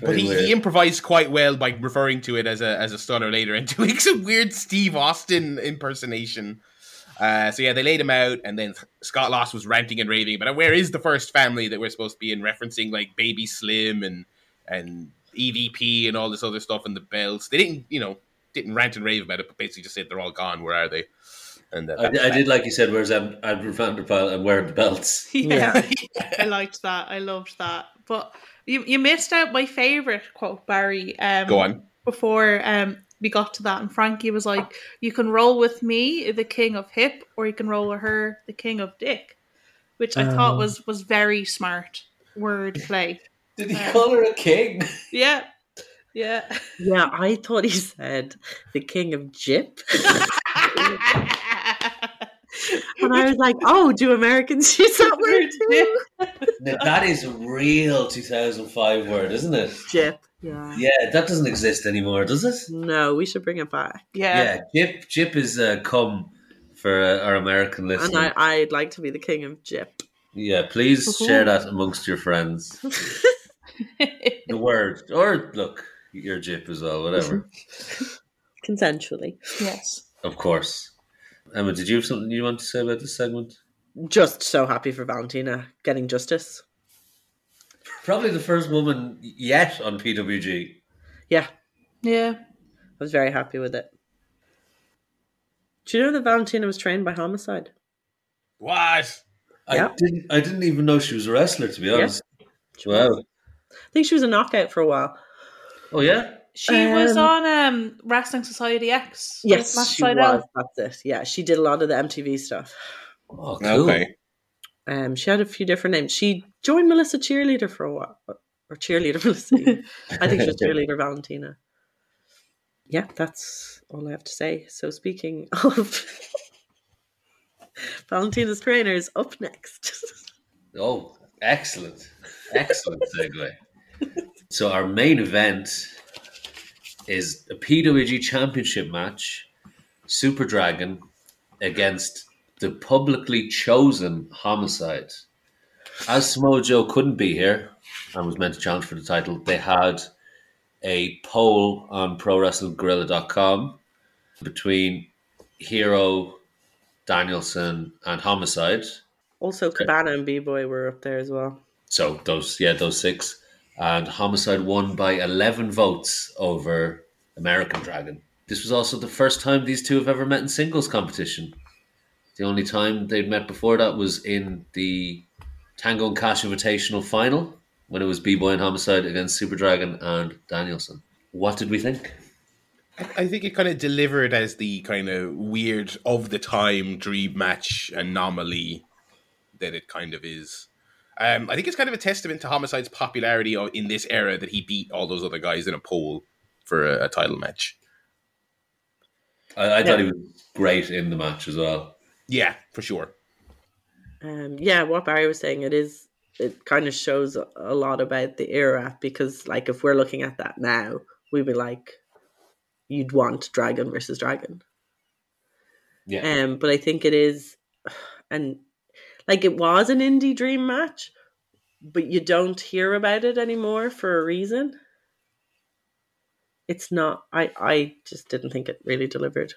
[SPEAKER 2] But he, he improvised quite well by referring to it as a as a stunner later and doing some weird Steve Austin impersonation. Uh, so yeah, they laid him out, and then Scott Lost was ranting and raving. But where is the first family that we're supposed to be in? Referencing like Baby Slim and and EVP and all this other stuff and the belts. They didn't, you know, didn't rant and rave about it, but basically just said they're all gone. Where are they? And uh,
[SPEAKER 1] I, I did like you said, where's Ad- Admiral Vanderpyle and wearing the belts?
[SPEAKER 3] Yeah. I liked that. I loved that. But you you missed out my favorite quote, Barry. Um,
[SPEAKER 2] Go on.
[SPEAKER 3] Before um we got to that, and Frankie was like, "You can roll with me, the king of hip, or you can roll with her, the king of dick," which I thought
[SPEAKER 4] Oh.
[SPEAKER 3] was was very smart word play.
[SPEAKER 1] Did he
[SPEAKER 3] Yeah.
[SPEAKER 1] call her a king?
[SPEAKER 3] Yeah, yeah.
[SPEAKER 4] Yeah, I thought he said the king of Jip. And I was like, oh, do Americans use that word too?
[SPEAKER 1] Now, that is a real 2005 word, isn't it?
[SPEAKER 4] Jip. Yeah.
[SPEAKER 1] Yeah, that doesn't exist anymore, does it?
[SPEAKER 4] No, we should bring it back.
[SPEAKER 3] yeah.
[SPEAKER 1] Yeah, Jip Jip is uh, come for uh, our American
[SPEAKER 4] And
[SPEAKER 1] listeners.
[SPEAKER 4] I, I'd like to be the king of Jip.
[SPEAKER 1] yeah, please
[SPEAKER 3] Woohoo.
[SPEAKER 1] share that amongst your friends. The word, or look, your Jip as well, whatever.
[SPEAKER 4] Consensually.
[SPEAKER 3] yes.
[SPEAKER 1] of course. Emma, did you have something you want to say about this segment?
[SPEAKER 4] Just so happy for Valentina getting justice.
[SPEAKER 1] Probably the first woman yet on PWG.
[SPEAKER 4] Yeah,
[SPEAKER 3] Yeah.
[SPEAKER 4] I was very happy with it. Do you know that Valentina was trained by Homicide?
[SPEAKER 2] What?
[SPEAKER 1] I
[SPEAKER 4] Yeah.
[SPEAKER 1] didn't. I didn't even know she was a wrestler. To be honest. Wow.
[SPEAKER 4] I think she was a knockout for a while.
[SPEAKER 1] Oh yeah.
[SPEAKER 3] She was
[SPEAKER 4] Um,
[SPEAKER 3] on um Wrestling Society X. with
[SPEAKER 4] Yes, she was. That's it. Yeah, she did a lot of the MTV stuff.
[SPEAKER 1] Oh, cool.
[SPEAKER 2] Okay.
[SPEAKER 4] Um, she had a few different names. She joined Melissa Cheerleader for a while, or cheerleader Melissa. I think she was cheerleader Valentina. Yeah, that's all I have to say. So speaking of Valentina's trainers, up next.
[SPEAKER 1] Oh, excellent, excellent segue. So our main event is a PWG Championship match, Super Dragon against the publicly chosen Homicide. As Samoa Joe couldn't be here and was meant to challenge for the title, they had a poll on ProWrestlingGuerrilla.com between Hero, Danielson, and Homicide.
[SPEAKER 4] Also, Cabana and B Boy were up there as well.
[SPEAKER 1] So those, yeah, those six, and Homicide won by eleven votes over American Dragon. This was also the first time these two have ever met in singles competition. The only time they'd met before that was in the Tango and Cash Invitational final when it was B Boy and Homicide against Super Dragon and Danielson. What did we think?
[SPEAKER 2] I think it kind of delivered as the kind of weird of the time dream match anomaly that it kind of is. Um, I think it's kind of a testament to Homicide's popularity in this era that he beat all those other guys in a poll for a, a title match.
[SPEAKER 1] I, I thought he was great in the match as well.
[SPEAKER 2] Yeah, for sure.
[SPEAKER 4] Um, yeah, what Barry was saying, it is. It kind of shows a- a lot about the era because, like, if we're looking at that now, we'd be like, you'd want Dragon versus Dragon.
[SPEAKER 1] Yeah,
[SPEAKER 4] Um, but I think it is, and like it was an indie dream match, but you don't hear about it anymore for a reason. It's not. I I just didn't think it really delivered.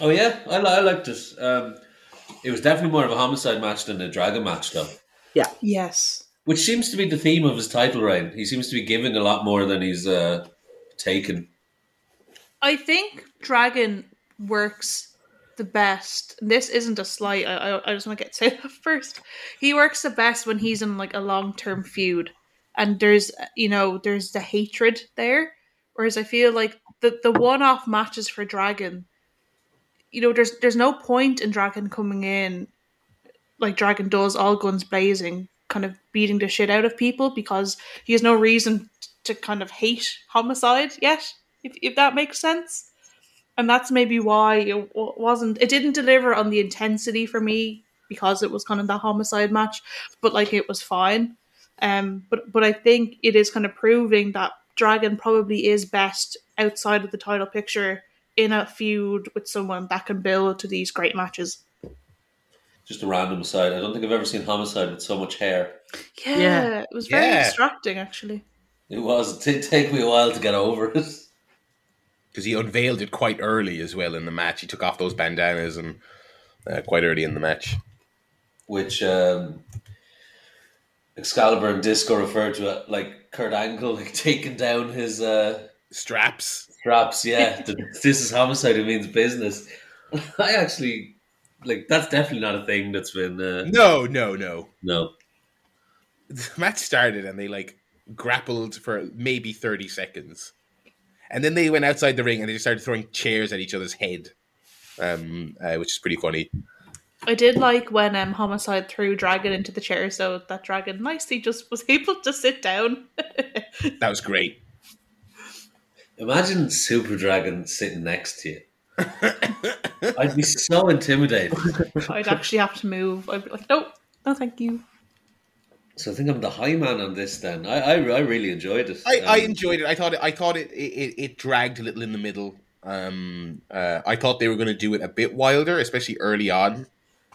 [SPEAKER 1] Oh yeah, I, li- I liked it. Um, it was definitely more of a homicide match than a dragon match, though. Yeah.
[SPEAKER 3] Yes.
[SPEAKER 1] Which seems to be the theme of his title reign. He seems to be giving a lot more than he's uh, taken.
[SPEAKER 3] I think Dragon works the best. This isn't a slight. I, I, just want to get to that first. He works the best when he's in like a long term feud, and there's you know there's the hatred there. Whereas I feel like the the one off matches for Dragon, you know, there's there's no point in Dragon coming in like Dragon does, all guns blazing, kind of beating the shit out of people because he has no reason to kind of hate homicide yet, if, if that makes sense. And that's maybe why it wasn't, it didn't deliver on the intensity for me because it was kind of that homicide match, but like it was fine. Um, but but I think it is kind of proving that Dragon probably is best outside of the title picture in a feud with someone that can build to these great matches.
[SPEAKER 1] Just a random aside. I don't think I've ever seen homicide with so much hair.
[SPEAKER 3] Yeah,
[SPEAKER 4] Yeah.
[SPEAKER 3] it was very
[SPEAKER 2] Yeah.
[SPEAKER 3] distracting actually.
[SPEAKER 1] It was. It did take me a while to get over it.
[SPEAKER 2] Because he unveiled it quite early as well in the match. He took off those bandanas and uh, quite early in the match.
[SPEAKER 1] Which um, Excalibur and Disco referred to it like Kurt Angle, like taking down his uh,
[SPEAKER 2] Straps.
[SPEAKER 1] straps. Yeah, this is homicide. It means business. I actually like that's definitely not a thing that's been uh,
[SPEAKER 2] No, no, no.
[SPEAKER 1] no.
[SPEAKER 2] the match started and they like grappled for maybe 30 seconds. And then they went outside the ring and they just started throwing chairs at each other's head, um, uh, which is pretty funny.
[SPEAKER 3] I did like when um, Homicide threw Dragon into the chair, so that Dragon nicely just was able to sit down.
[SPEAKER 2] That was great.
[SPEAKER 1] Imagine Super Dragon sitting next to you. I'd be so intimidated.
[SPEAKER 3] I'd actually have to move. I'd be like, no, no, thank you.
[SPEAKER 1] So I think I'm the high man on this. Then I I, I really enjoyed it.
[SPEAKER 2] I, I
[SPEAKER 1] Um,
[SPEAKER 2] enjoyed it. I thought it. I thought it. It, it dragged a little in the middle. Um, uh, I thought they were going to do it a bit wilder, especially early on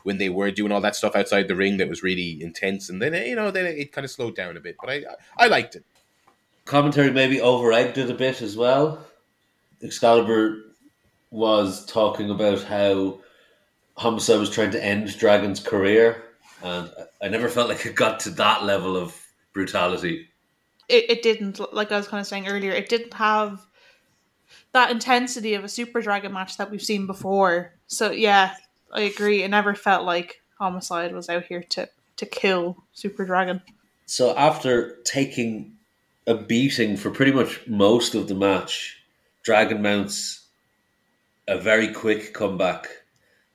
[SPEAKER 2] when they were doing all that stuff outside the ring that was really intense. And then you know, then it kind of slowed down a bit. But I I liked it.
[SPEAKER 1] commentary maybe over egged it a bit as well. Excalibur was talking about how Homicide was trying to end Dragon's career, and I never felt like it got to that level of brutality.
[SPEAKER 3] it, it didn't like I was kind of saying earlier, it didn't have that intensity of a Super Dragon match that we've seen before. So yeah, I agree. It never felt like Homicide was out here to to kill Super Dragon.
[SPEAKER 1] So after taking a beating for pretty much most of the match, Dragon mounts a very quick comeback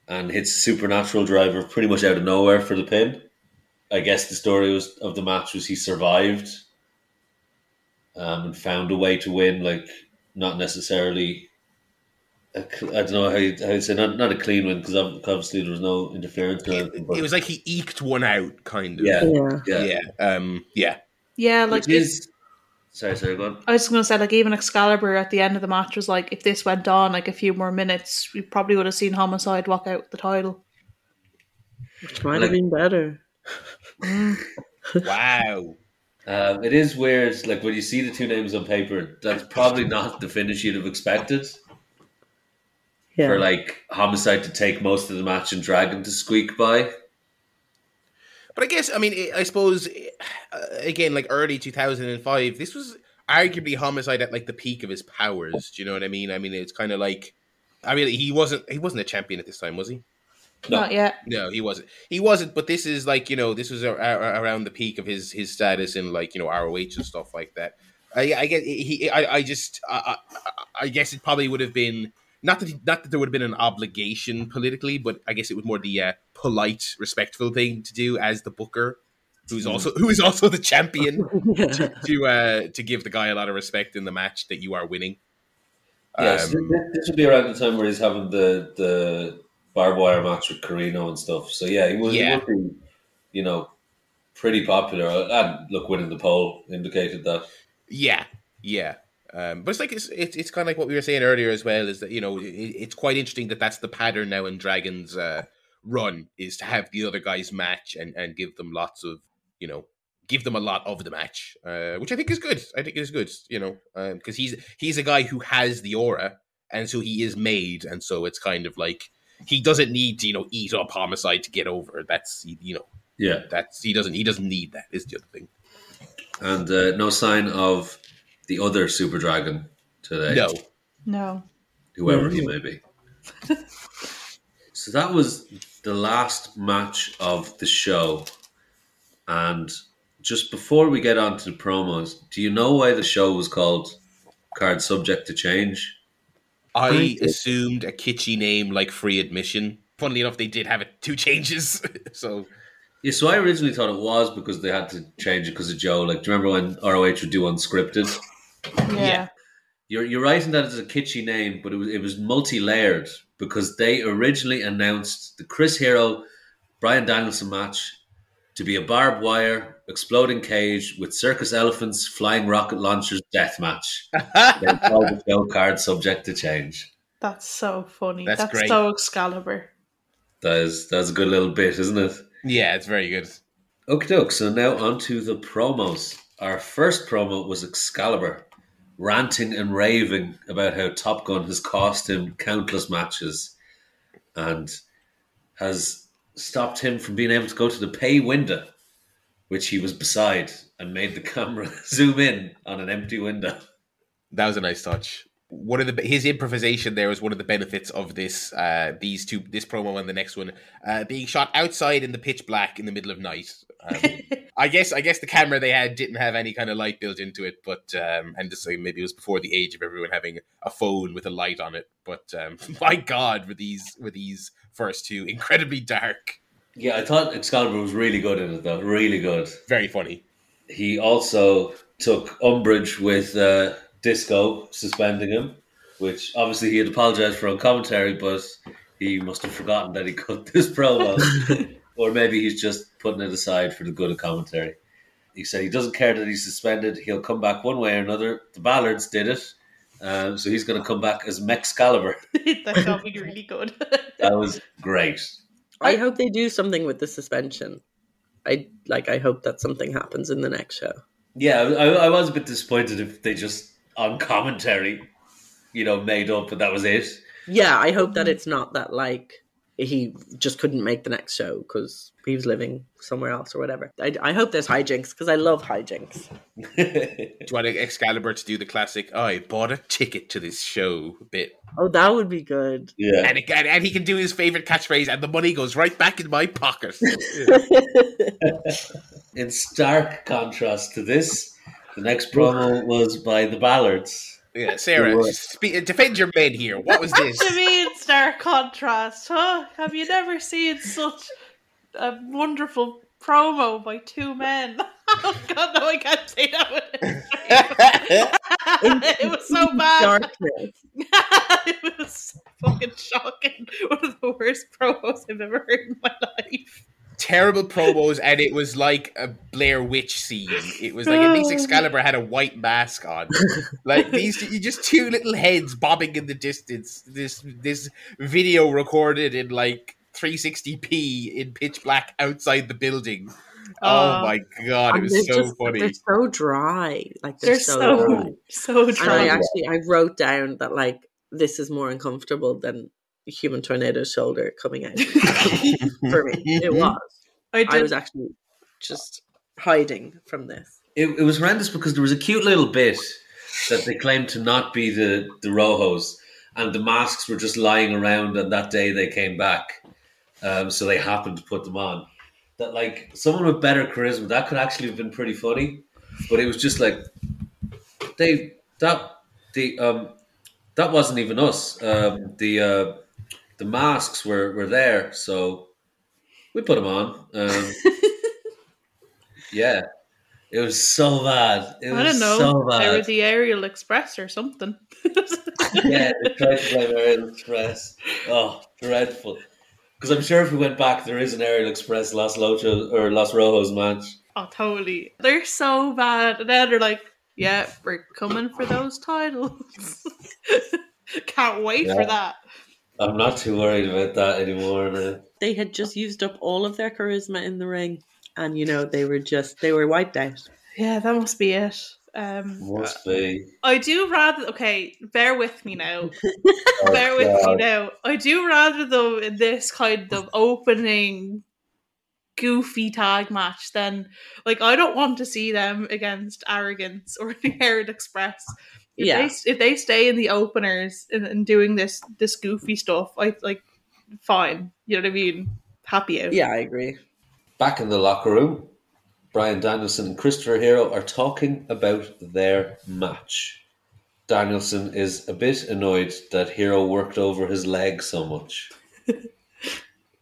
[SPEAKER 1] and hits a supernatural driver pretty much out of nowhere for the pin. I guess the story was of the match was he survived um, and found a way to win, like not necessarily. I I don't know how you, how you say not not a clean win because obviously there was no interference. Or anything,
[SPEAKER 2] It was like he eked one out, kind of.
[SPEAKER 1] yeah,
[SPEAKER 4] Yeah.
[SPEAKER 1] yeah,
[SPEAKER 2] yeah, um, yeah.
[SPEAKER 3] Yeah, like
[SPEAKER 1] Which is sorry, sorry, go on.
[SPEAKER 3] I was going to say, like even Excalibur at the end of the match was like, if this went on like a few more minutes, we probably would have seen Homicide walk out with the title.
[SPEAKER 4] Which might have been better.
[SPEAKER 2] Wow.
[SPEAKER 1] Um, it is weird, like when you see the two names on paper, that's probably not the finish you'd have expected
[SPEAKER 4] Yeah.
[SPEAKER 1] for like Homicide to take most of the match and Dragon to squeak by.
[SPEAKER 2] But I guess, I mean, I suppose, uh, again, like early 2005, this was arguably Homicide at like the peak of his powers. Do you know what I mean? I mean, it's kind of like, I mean, he wasn't he wasn't a champion at this time, was he?
[SPEAKER 1] No.
[SPEAKER 3] Not yet.
[SPEAKER 2] No, he wasn't. He wasn't. But this is like you know, this was a, a, around the peak of his his status in like you know ROH and stuff like that. I, I get he. I, I just. I, I, I guess it probably would have been not that he, not that there would have been an obligation politically, but I guess it was more the uh, polite, respectful thing to do as the booker, who's also who is also the champion
[SPEAKER 4] Yeah.
[SPEAKER 2] to uh to give the guy a lot of respect in the match that you are winning.
[SPEAKER 1] Yes,
[SPEAKER 2] Um,
[SPEAKER 1] this would be around the time where he's having the the barbed wire match with Corino and stuff. So yeah, he was,
[SPEAKER 2] Yeah.
[SPEAKER 1] he would be, you know, pretty popular. And look, winning the poll indicated that.
[SPEAKER 2] Yeah, yeah. Um, but it's like it's, it's it's kind of like what we were saying earlier as well. Is that you know it, it's quite interesting that that's the pattern now in Dragons' uh, run is to have the other guys match and and give them lots of you know give them a lot of the match, uh, which I think is good. I think is good. You know because he's he's a guy who has the aura, and so he is made, and so it's kind of like he doesn't need to you know eat up homicide to get over. That's you know
[SPEAKER 1] Yeah,
[SPEAKER 2] that's he doesn't he doesn't need that. Is the other thing.
[SPEAKER 1] and uh, no sign of the other Super Dragon today.
[SPEAKER 2] No.
[SPEAKER 3] No.
[SPEAKER 1] whoever he mm-hmm. may be. so that was the last match of the show. And just before we get on to the promos, do you know why the show was called Card Subject to Change?
[SPEAKER 2] I
[SPEAKER 4] I-
[SPEAKER 2] assumed a kitschy name like free admission. Funnily enough, they did have it two changes. so
[SPEAKER 1] Yeah, so I originally thought it was because they had to change it because of Joe. Like, do you remember when ROH would do unscripted?
[SPEAKER 3] Yeah.
[SPEAKER 2] Yeah.
[SPEAKER 1] You're you're writing that as a kitschy name, but it was it was multi layered because they originally announced the Chris Hero Brian Danielson match to be a barbed wire exploding cage with circus elephants, flying rocket launchers death match. They called the show card subject to change.
[SPEAKER 3] That's so funny.
[SPEAKER 2] That's
[SPEAKER 3] That's,
[SPEAKER 2] great.
[SPEAKER 3] so Excalibur.
[SPEAKER 1] That is that's a good little bit, isn't it?
[SPEAKER 2] yeah, it's very good.
[SPEAKER 1] Okay, doke. So now on to the promos. Our first promo was Excalibur ranting and raving about how Top Gun has cost him countless matches and has stopped him from being able to go to the pay window, which he was beside, and made the camera zoom in on an empty window.
[SPEAKER 2] That was a nice touch. One of the his improvisation there was one of the benefits of this uh these two this promo and the next one uh being shot outside in the pitch black in the middle of night. Um, I guess I guess the camera they had didn't have any kind of light built into it, but um and just like maybe it was before the age of everyone having a phone with a light on it. But um my god, were these were these first two incredibly dark,
[SPEAKER 1] Yeah, I thought Excalibur was really good in it, though. Really good.
[SPEAKER 2] very funny.
[SPEAKER 1] He also took umbrage with uh, Disco suspending him, which obviously he had apologized for on commentary, but he must have forgotten that he cut this promo. or maybe he's just putting it aside for the good of commentary. He said he doesn't care that he's suspended. He'll come back one way or another. The Ballards did it. Um, so he's going to come back as Mexcalibur.
[SPEAKER 3] that got me really good.
[SPEAKER 1] That was great.
[SPEAKER 4] I hope they do something with the suspension. I like. I hope that something happens in the next show.
[SPEAKER 1] Yeah, I, I was a bit disappointed if they just on commentary, you know, made up and that was it.
[SPEAKER 4] Yeah, I hope that it's not that like he just couldn't make the next show because he was living somewhere else or whatever. I, I hope there's hijinks because I love hijinks.
[SPEAKER 2] Do you want Excalibur to do the classic? Oh, I bought a ticket to this show bit,
[SPEAKER 4] Oh, that would be good.
[SPEAKER 1] yeah.
[SPEAKER 2] and, it, and and he can do his favorite catchphrase, and the money goes right back in my pocket.
[SPEAKER 1] In stark contrast to this, the next promo was by the Ballards.
[SPEAKER 2] yeah, Sarah,
[SPEAKER 1] Right.
[SPEAKER 2] spe- defend your men here. What was this?
[SPEAKER 3] do you mean, stark contrast? Huh? Have you never seen such a wonderful promo by two men? oh God, no, I can't say that. One. it was so bad.
[SPEAKER 4] Darkness.
[SPEAKER 3] it was fucking shocking. One of the worst promos I've ever heard in my life.
[SPEAKER 2] Terrible promos, and it was like a Blair Witch scene. It was like at least Excalibur had a white mask on. Like these, you just two little heads bobbing in the distance. This this video recorded in like 360p in pitch black outside the building. Oh
[SPEAKER 3] Uh,
[SPEAKER 2] my god, it was so
[SPEAKER 4] just-
[SPEAKER 2] funny.
[SPEAKER 4] They're so dry. Like they're,
[SPEAKER 3] They're
[SPEAKER 4] so,
[SPEAKER 3] so
[SPEAKER 4] dry.
[SPEAKER 3] so
[SPEAKER 4] And I
[SPEAKER 3] dry.
[SPEAKER 4] actually I wrote down that like this is more uncomfortable than human tornado shoulder coming out for me. It was.
[SPEAKER 3] I
[SPEAKER 4] I
[SPEAKER 3] did.
[SPEAKER 4] was actually just hiding from this.
[SPEAKER 1] It, it was horrendous because there was a cute little bit that they claimed to not be the, the Rojos, and the masks were just lying around, and that day they came back. Um, so they happened to put them on. That, like, someone with better charisma, that could actually have been pretty funny, but it was just like, they, that, the, um, that wasn't even us. Um, the, uh, the masks were, were there, so we put them on. Um, yeah. It was so bad. It was
[SPEAKER 3] I don't know.
[SPEAKER 1] so
[SPEAKER 3] they were the Aerial Express or something.
[SPEAKER 1] yeah, they tried to blame Aerial Express. Oh, dreadful. Because I'm sure if we went back, there is an Aerial Express Los Luchas or Los Rojos match.
[SPEAKER 3] Oh, totally. They're so bad. And then they're like, yeah, we're coming for those titles. Can't wait for that.
[SPEAKER 1] I'm not too worried about that anymore. Now.
[SPEAKER 4] They had just used up all of their charisma in the ring, and you know they were just they were wiped out.
[SPEAKER 3] Yeah, that must be it. Um,
[SPEAKER 1] Must be.
[SPEAKER 3] I do rather. Okay, bear with me now.
[SPEAKER 1] Oh,
[SPEAKER 3] bear with me now. I do rather though in this kind of opening goofy tag match than like I don't want to see them against Arrogance or the Aerial Express. If
[SPEAKER 4] Yeah.
[SPEAKER 3] they if they stay in the openers and, and doing this this goofy stuff, I like fine. You know what I mean? Happy out.
[SPEAKER 4] Yeah, I agree.
[SPEAKER 1] Back in the locker room, Brian Danielson and Christopher Hero are talking about their match. Danielson is a bit annoyed that Hero worked over his leg so much.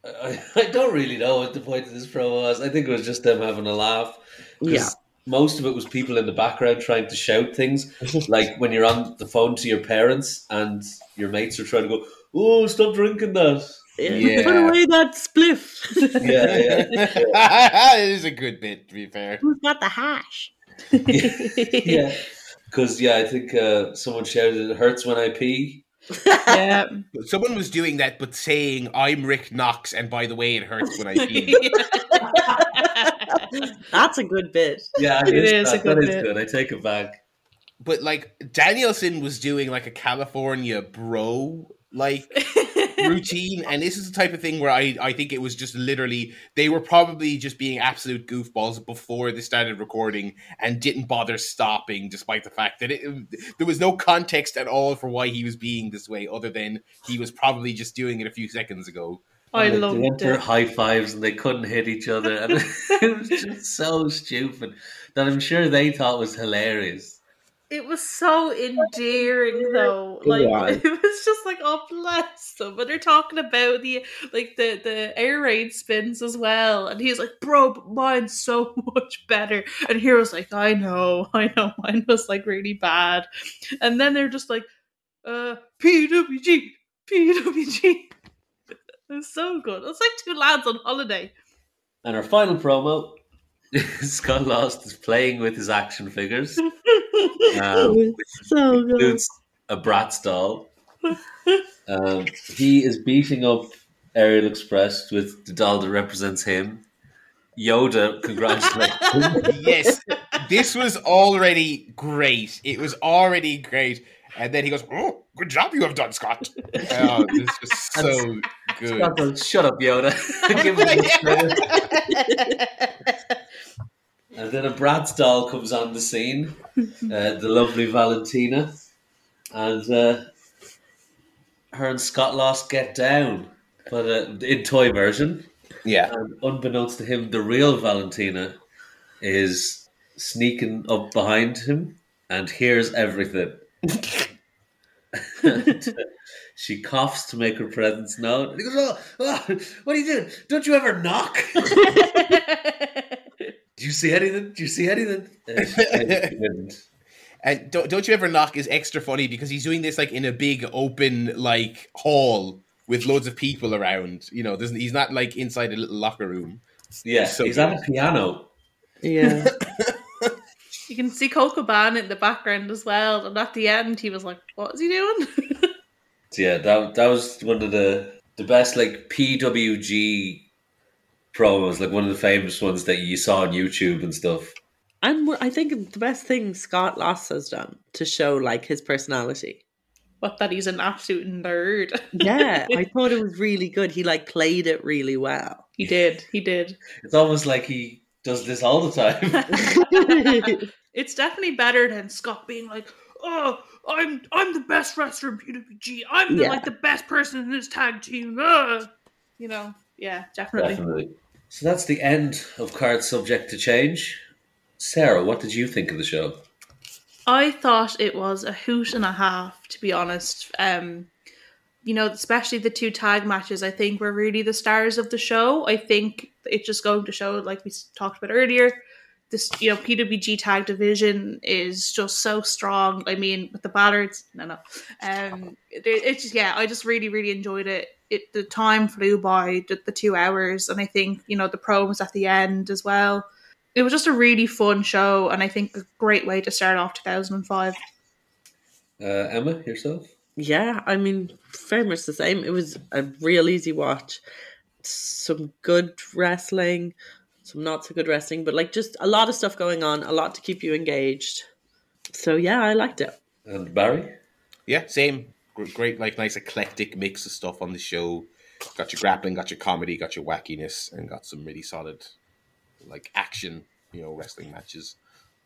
[SPEAKER 1] I, I don't really know what the point of this promo was. I think it was just them having a laugh.
[SPEAKER 4] Yeah.
[SPEAKER 1] Most of it was people in the background trying to shout things, like when you're on the phone to your parents and your mates are trying to go, "Oh, stop drinking that."
[SPEAKER 2] Yeah.
[SPEAKER 4] Put away that spliff.
[SPEAKER 1] Yeah, yeah, yeah.
[SPEAKER 2] it is a good bit, to be fair.
[SPEAKER 4] Who's got the hash?
[SPEAKER 1] yeah. Because yeah, I think uh, someone shouted, "It hurts when I pee."
[SPEAKER 3] yeah.
[SPEAKER 2] Someone was doing that, but saying, I'm Rick Knox, and by the way, it hurts when I pee.
[SPEAKER 4] That's a good bit.
[SPEAKER 1] Yeah, I
[SPEAKER 3] It
[SPEAKER 1] missed
[SPEAKER 3] is
[SPEAKER 1] that.
[SPEAKER 3] a good
[SPEAKER 1] That is
[SPEAKER 3] bit.
[SPEAKER 1] good. I take it back.
[SPEAKER 2] but like, Danielson was doing like a California bro like routine, and this is the type of thing where I, I think it was just literally they were probably just being absolute goofballs before they started recording and didn't bother stopping, despite the fact that it, there was no context at all for why he was being this way, other than he was probably just doing it a few seconds ago.
[SPEAKER 3] I
[SPEAKER 1] Like,
[SPEAKER 3] loved
[SPEAKER 1] they went
[SPEAKER 3] it.
[SPEAKER 1] high fives and they couldn't hit each other, and it was just so stupid that I'm sure they thought was hilarious.
[SPEAKER 3] It was so endearing though. Like
[SPEAKER 4] was.
[SPEAKER 3] it was just like, oh bless them. But they're talking about the like the the air raid spins as well. And he's like, bro, but mine's so much better. And Hero's like, I know, I know, mine was like really bad. And then they're just like, uh, PWG, PWG. It was so good. It was like two lads on holiday.
[SPEAKER 1] And our final promo, Scott Lost is playing with his action figures. Um,
[SPEAKER 4] it was so good.
[SPEAKER 1] a Bratz doll. Um, he is beating up Aerial Express with the doll that represents him. Yoda congratulates him.
[SPEAKER 2] yes, this was already great. It was already great. And then he goes, "Oh, good job you have done, Scott." oh, it's just so good.
[SPEAKER 1] Scott goes, Shut up, Yoda. Give him the. And then a Bratz doll comes on the scene, uh, the lovely Valentina, and uh, her and Scott Lost get down, but uh, in toy version.
[SPEAKER 2] Yeah.
[SPEAKER 1] And unbeknownst to him, the real Valentina is sneaking up behind him and hears everything. And she coughs to make her presence known. And he goes, oh, oh, what are you doing? Don't you ever knock? Do you see anything? Do you see anything?
[SPEAKER 2] And don't, don't you ever knock is extra funny because he's doing this like in a big open like hall with loads of people around. You know, doesn't he's not like inside a little locker room.
[SPEAKER 1] Yeah,
[SPEAKER 2] So
[SPEAKER 1] he's at a piano.
[SPEAKER 4] yeah.
[SPEAKER 3] You can see Colt Cabana in the background as well. And at the end, he was like, "What is he doing?"
[SPEAKER 1] So yeah, that that was one of the the best like PWG promos, like one of the famous ones that you saw on YouTube and stuff.
[SPEAKER 4] And I think the best thing Scott Lost has done to show like his personality.
[SPEAKER 3] what that he's an absolute nerd.
[SPEAKER 4] Yeah, I thought it was really good. He like played it really well.
[SPEAKER 3] he did. He did.
[SPEAKER 1] It's almost like he does this all the time.
[SPEAKER 3] It's definitely better than Scott being like, "Oh, I'm I'm the best wrestler in PWG. I'm the,
[SPEAKER 4] Yeah.
[SPEAKER 3] like the best person in this tag team." Uh. You know, yeah, definitely.
[SPEAKER 1] Definitely. So that's the end of cards subject to change. Sarah, what did you think of the show?
[SPEAKER 3] I thought it was a hoot and a half, to be honest. Um, you know, especially the two tag matches, I think were really the stars of the show. I think it's just going to show, like we talked about earlier, this you know PWG tag division is just so strong. I mean, with the Ballards, no, no, um, it, it's just yeah, I just really, really enjoyed it. It the time flew by, the, the two hours, and I think you know the promos at the end as well it was just a really fun show and I think a great way to start off 2005.
[SPEAKER 1] Uh, Emma, yourself?
[SPEAKER 4] Yeah, I mean, very much the same. It was a real easy watch. Some good wrestling, some not so good wrestling, but like just a lot of stuff going on, a lot to keep you engaged. So yeah, I liked it.
[SPEAKER 1] And Barry?
[SPEAKER 2] Yeah, same. Great, like nice eclectic mix of stuff on the show. Got your grappling, got your comedy, got your wackiness, and got some really solid, like action, you know, wrestling matches.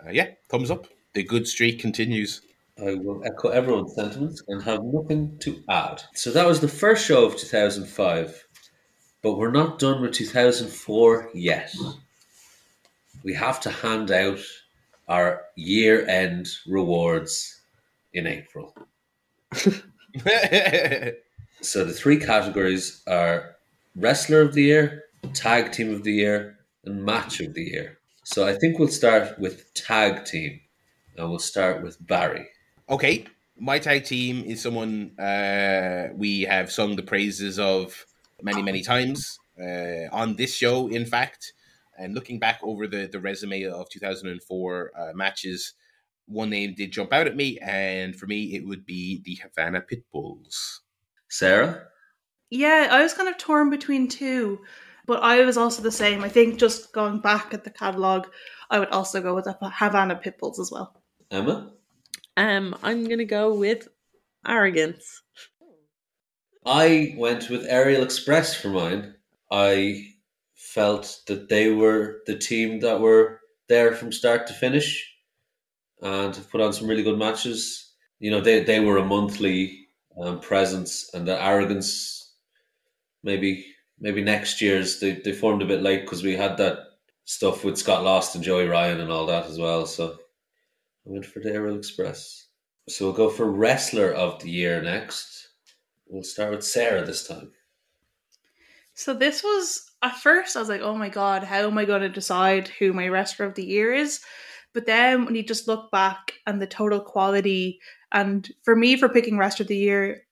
[SPEAKER 2] Uh, yeah, thumbs up. The good streak continues.
[SPEAKER 1] I will echo everyone's sentiments and have nothing to add. So that was the first show of 2005, but we're not done with 2004 yet. We have to hand out our year end rewards in April. So the three categories are Wrestler of the Year, Tag Team of the Year, and Match of the Year. So I think we'll start with Tag Team, and we'll start with Barry.
[SPEAKER 2] Okay, my tag team is someone uh, we have sung the praises of many, many times uh, on this show, in fact. And looking back over the, the resume of 2004 uh, matches, one name did jump out at me, and for me, it would be the Havana Pitbulls.
[SPEAKER 1] Sarah?
[SPEAKER 3] Yeah, I was kind of torn between two, but I was also the same. I think just going back at the catalogue, I would also go with the Havana Pitbulls as well.
[SPEAKER 1] Emma?
[SPEAKER 4] Um, I'm gonna go with arrogance.
[SPEAKER 1] I went with Aerial Express for mine. I felt that they were the team that were there from start to finish and put on some really good matches. You know, they, they were a monthly um, presence, and the arrogance maybe maybe next year's they, they formed a bit late because we had that stuff with Scott Lost and Joey Ryan and all that as well. So I went for the Aerial Express. So we'll go for Wrestler of the Year next. We'll start with Sarah this time.
[SPEAKER 3] So this was at first I was like, oh my god, how am I going to decide who my wrestler of the year is? But then when you just look back and the total quality, and for me for picking wrestler of the year,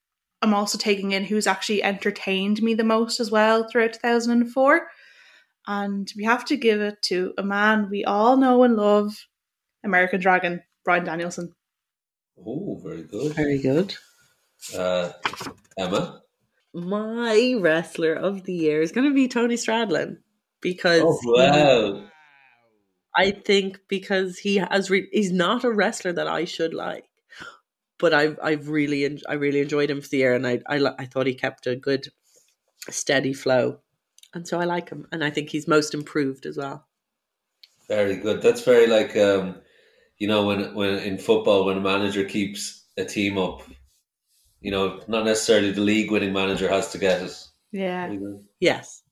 [SPEAKER 3] I'm also taking in who's actually entertained me the most as well throughout 2004. And we have to give it to a man we all know and love, American Dragon, Brian Danielson.
[SPEAKER 1] Oh, very good.
[SPEAKER 4] Very good.
[SPEAKER 1] Uh, Emma.
[SPEAKER 4] My wrestler of the year is gonna be Tony Stradlin because
[SPEAKER 1] Oh, wow.
[SPEAKER 4] I think because he has re- he's not a wrestler that I should like, but I've I've really en- I really enjoyed him for the year, and I I I thought he kept a good steady flow, and so I like him, and I think he's most improved as well.
[SPEAKER 1] Very good. That's very like um, you know when when in football when a manager keeps a team up, you know, not necessarily the league winning manager has to get it.
[SPEAKER 3] Yeah,
[SPEAKER 4] Yes,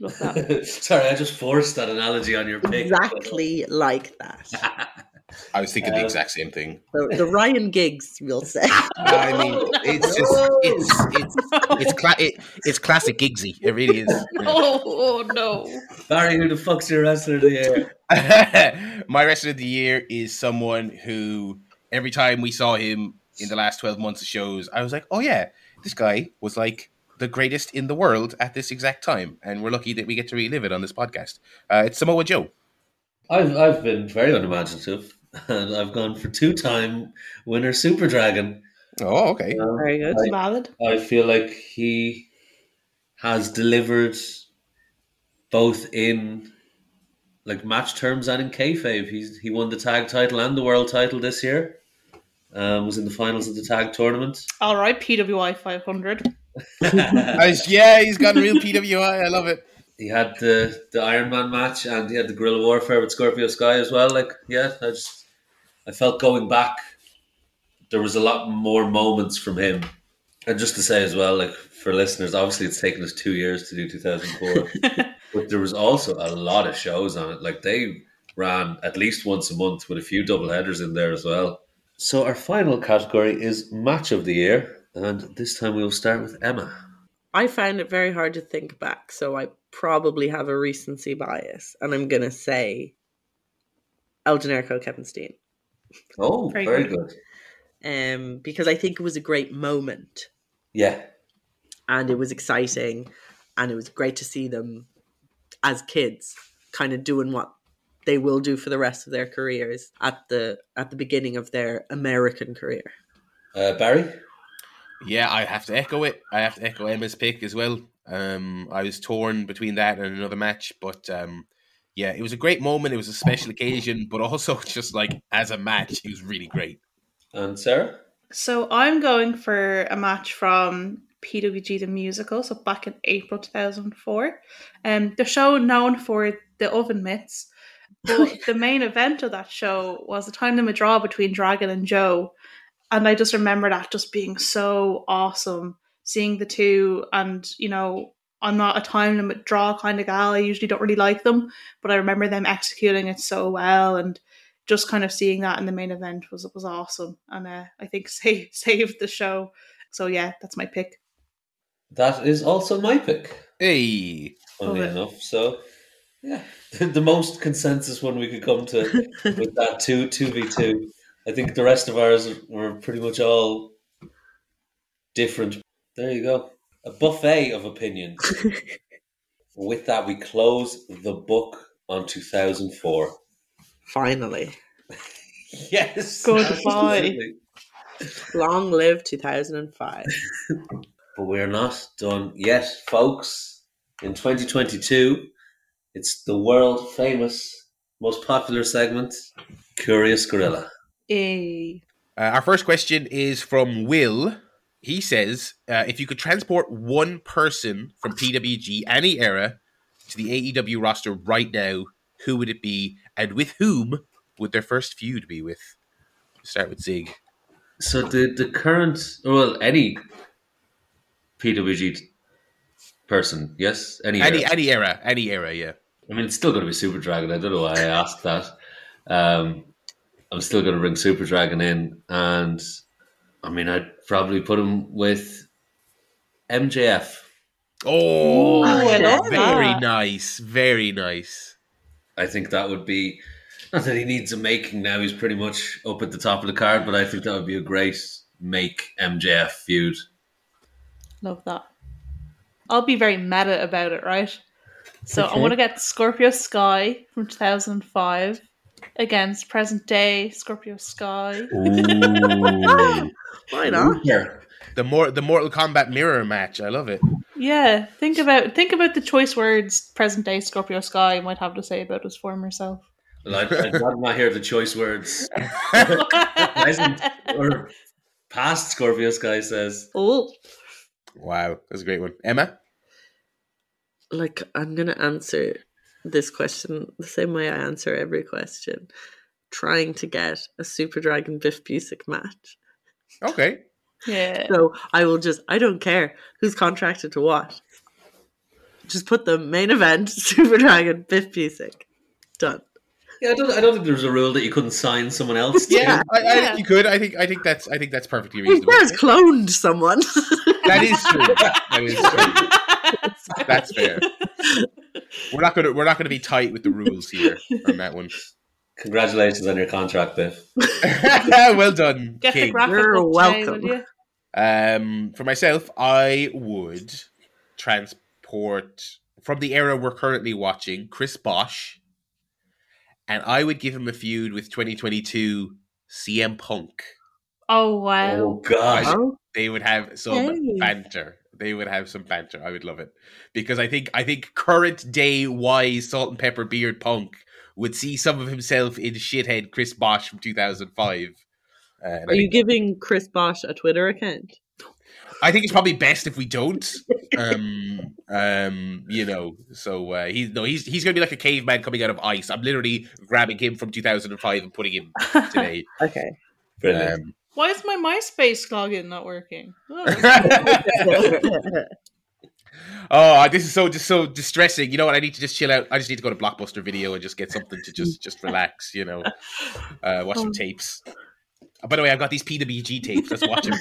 [SPEAKER 3] love that.
[SPEAKER 1] Sorry, I just forced that analogy on your pick.
[SPEAKER 4] Uh, exactly like that.
[SPEAKER 2] I was thinking the
[SPEAKER 1] Um,
[SPEAKER 2] exact same thing.
[SPEAKER 4] The, the Ryan Giggs, we'll say.
[SPEAKER 2] I mean, it's just it's it's it's, cla- it, it's classic Giggsy. It really is.
[SPEAKER 3] oh, oh no.
[SPEAKER 1] Barry, who the fuck's your wrestler of the year?
[SPEAKER 2] My wrestler of the year is someone who every time we saw him in the last twelve months of shows, I was like, oh yeah, this guy was like the greatest in the world at this exact time, and we're lucky that we get to relive it on this podcast. Uh, it's Samoa Joe.
[SPEAKER 1] I've I've been very unimaginative, and I've gone for two time winner Super Dragon.
[SPEAKER 2] Oh, okay.
[SPEAKER 1] Um,
[SPEAKER 4] Very good.
[SPEAKER 1] I-
[SPEAKER 3] Valid.
[SPEAKER 1] I feel like he has delivered both in like match terms and in kayfabe. He's he won the tag title and the world title this year. Um, was in the finals of the tag tournament.
[SPEAKER 3] All right, PWI 500.
[SPEAKER 2] Yeah, he's got a real PWI. I love it.
[SPEAKER 1] he had the the Iron Man match and he had the guerrilla warfare with Scorpio Sky as well. Like, yeah, I just I felt going back, there was a lot more moments from him. And just to say as well, like for listeners, obviously it's taken us two years to do 2004, but there was also a lot of shows on it. Like they ran at least once a month with a few double headers in there as well. So our final category is match of the year, and this time we will start with Emma.
[SPEAKER 4] I found it very hard to think back, so I probably have a recency bias, and I'm gonna say El Generico Kevin Steen,
[SPEAKER 1] Oh,
[SPEAKER 3] Very
[SPEAKER 1] very,
[SPEAKER 3] good.
[SPEAKER 1] good.
[SPEAKER 4] um, because I think it was a great moment,
[SPEAKER 1] Yeah,
[SPEAKER 4] and it was exciting, and it was great to see them as kids, kind of doing what they will do for the rest of their careers at the at the beginning of their American career.
[SPEAKER 1] uh, Barry.
[SPEAKER 2] Yeah, I have to echo it. I have to echo Emma's pick as well. Um, I was torn between that and another match, but um, yeah, it was a great moment. It was a special occasion, but also just like as a match, it was really great.
[SPEAKER 1] And Sarah?
[SPEAKER 3] So I'm going for a match from PWG the musical, so back in April 2004. Um, the show known for the oven mitts, but the main event of that show was the time limit draw between Dragon and Joe, and I just remember that just being so awesome, seeing the two, and you know. I'm not a time limit draw kind of gal. I usually don't really like them, but I remember them executing it so well, and just kind of seeing that in the main event was was awesome, and uh, I think saved saved the show. So yeah, that's my pick.
[SPEAKER 1] That is also my pick,
[SPEAKER 2] Hey,
[SPEAKER 1] funny
[SPEAKER 3] Love it.
[SPEAKER 1] enough. So, yeah, the most consensus one we could come to with that two two v two. I think the rest of ours were pretty much all different. There you go, a buffet of opinions. with that, we close the book on two thousand four.
[SPEAKER 4] Finally,
[SPEAKER 1] Yes,
[SPEAKER 3] Goodbye.
[SPEAKER 4] long live 2005.
[SPEAKER 1] But we're not done yet, folks. In 2022, it's the world famous, most popular segment, Curious Gorilla.
[SPEAKER 3] Yay.
[SPEAKER 2] uh, our first question is from Will. He says, uh, "If you could transport one person from PWG any era to the AEW roster right now, who would it be, and with whom would their first feud be with?" Start with Zig.
[SPEAKER 1] So the the current, well, any PWG person, yes, any,
[SPEAKER 2] Any
[SPEAKER 1] era.
[SPEAKER 2] any era, any era, yeah.
[SPEAKER 1] I mean, it's still going to be Super Dragon. I don't know why I asked that. Um, I'm still going to bring Super Dragon in, and I mean, I'd probably put him with MJF.
[SPEAKER 2] Oh,
[SPEAKER 3] Ooh,
[SPEAKER 2] very
[SPEAKER 3] that.
[SPEAKER 2] nice, very nice.
[SPEAKER 1] I think that would be not that he needs a making now. He's pretty much up at the top of the card, but I think that would be a great make MJF feud.
[SPEAKER 3] Love that. I'll be very meta about it, right? So I want to get Scorpio Sky from 2005 against present day Scorpio Sky.
[SPEAKER 2] Ooh.
[SPEAKER 4] Why not?
[SPEAKER 1] Here.
[SPEAKER 2] the more the Mortal Kombat mirror match, I love it.
[SPEAKER 3] Yeah, think about think about the choice words present day Scorpio Sky might have to say about his former self.
[SPEAKER 1] Well, I'd, I'd rather not hear the choice words. Present or Past Scorpio Sky says.
[SPEAKER 4] Oh,
[SPEAKER 2] Wow, that's a great one. Emma?
[SPEAKER 4] like I'm gonna answer this question the same way I answer every question, trying to get a Super Dragon Biff Busick match.
[SPEAKER 2] Okay.
[SPEAKER 3] Yeah.
[SPEAKER 4] So I will just I don't care who's contracted to what. Just put the main event Super Dragon Biff Busick. Done.
[SPEAKER 1] Yeah, I don't, I don't think there was a rule that you couldn't sign someone else. to.
[SPEAKER 2] Yeah, I, I
[SPEAKER 3] Yeah.
[SPEAKER 2] think you could. I think I think that's I think that's perfectly
[SPEAKER 4] He
[SPEAKER 2] reasonable.
[SPEAKER 4] has cloned someone.
[SPEAKER 2] That is true. That is true. That's fair. We're not gonna we're not gonna be tight with the rules here on that one.
[SPEAKER 1] Congratulations on your contract, Biff.
[SPEAKER 2] well done,
[SPEAKER 3] Get
[SPEAKER 2] King.
[SPEAKER 3] graphic
[SPEAKER 4] You're
[SPEAKER 3] up,
[SPEAKER 4] welcome.
[SPEAKER 3] will you?
[SPEAKER 2] Um, for myself, I would transport from the era we're currently watching Chris Bosh, and I would give him a feud with 2022 CM Punk.
[SPEAKER 3] Oh wow.
[SPEAKER 1] Oh, God.
[SPEAKER 2] They would have some
[SPEAKER 4] Hey.
[SPEAKER 2] banter. They would have some banter. I would love it because I think I think current day wise salt and pepper beard Punk would see some of himself in shithead Chris Bosh from 2005. Uh, and I
[SPEAKER 4] are you
[SPEAKER 2] think-
[SPEAKER 4] giving Chris Bosh a Twitter account?
[SPEAKER 2] I think it's probably best if we don't. Um, um, you know, so uh, he's no, he's he's gonna be like a caveman coming out of ice. I'm literally grabbing him from 2005 and putting him today.
[SPEAKER 4] Okay.
[SPEAKER 1] Brilliant.
[SPEAKER 2] Um,
[SPEAKER 3] Why is my MySpace login not working? Oh,
[SPEAKER 2] oh, this is so just so distressing. You know what? I need to just chill out. I just need to go to Blockbuster Video and just get something to just just relax. You know, uh, watch some tapes. Oh, by the way, I've got these PWG tapes. Let's watch them.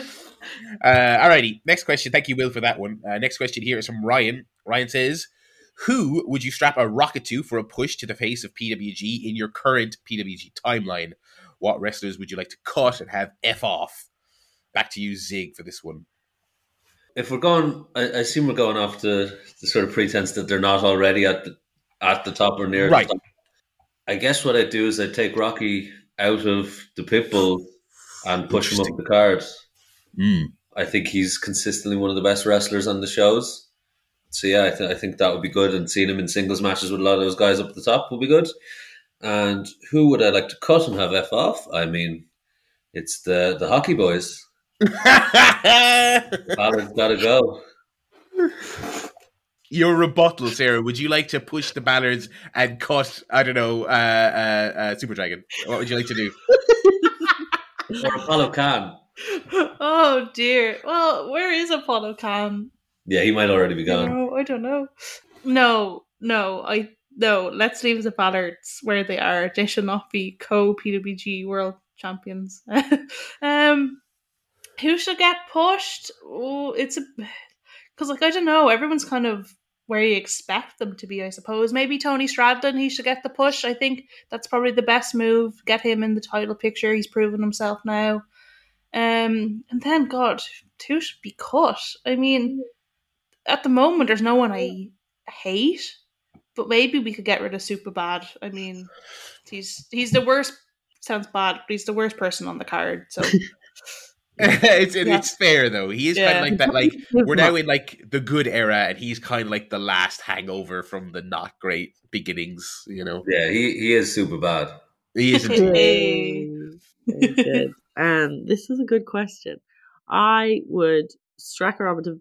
[SPEAKER 2] Uh, alrighty, next question. Thank you, Will, for that one. Uh, next question here is from Ryan. Ryan says, "Who would you strap a rocket to for a push to the face of PWG in your current PWG timeline? What wrestlers would you like to cut and have f off?" Back to you, Zig, for this one.
[SPEAKER 1] if we're going, I, I assume we're going off the, the sort of pretense that they're not already at the, at the top or near
[SPEAKER 2] Right.
[SPEAKER 1] the top. I guess what I'd do is I'd take Rocky out of the Pitbull and push him up the card. Hmm. I think he's consistently one of the best wrestlers on the shows. So yeah, I, th- I think that would be good. And seeing him in singles matches with a lot of those guys up at the top would be good. And who would I like to cut and have F off? I mean, it's the the hockey boys. Ballard's got to go.
[SPEAKER 2] Your rebuttal, Sarah. Would you like to push the Ballards and cut? I don't know, uh, uh, uh, Super Dragon. What would you like to do?
[SPEAKER 1] Or Apollo Khan.
[SPEAKER 3] oh dear. Well, where is Apollo Khan?
[SPEAKER 1] Yeah, he might already be gone.
[SPEAKER 3] don't. I don't know. No, no, I no. Let's leave the Ballards where they are. They should not be co PWG World Champions. um, who should get pushed? Oh, it's a because like I don't know. Everyone's kind of where you expect them to be. I suppose maybe Tony Stradlin. He should get the push. I think that's probably the best move. Get him in the title picture. He's proven himself now. Um, and then God, who should be cut? I mean, at the moment, there's no one I mm. hate, but maybe we could get rid of Superbad. I mean, he's he's the worst. Sounds bad, but he's the worst person on the card. So
[SPEAKER 2] it's
[SPEAKER 3] Yeah.
[SPEAKER 2] it's fair though. He is kind of like that. Like we're now in like the good era, and he's kind of like the last hangover from the not great beginnings. You know,
[SPEAKER 1] Yeah, he, he is super bad.
[SPEAKER 2] he isn't.
[SPEAKER 3] Hey.
[SPEAKER 4] Very good. And this is a good question. I would strike a rocket to,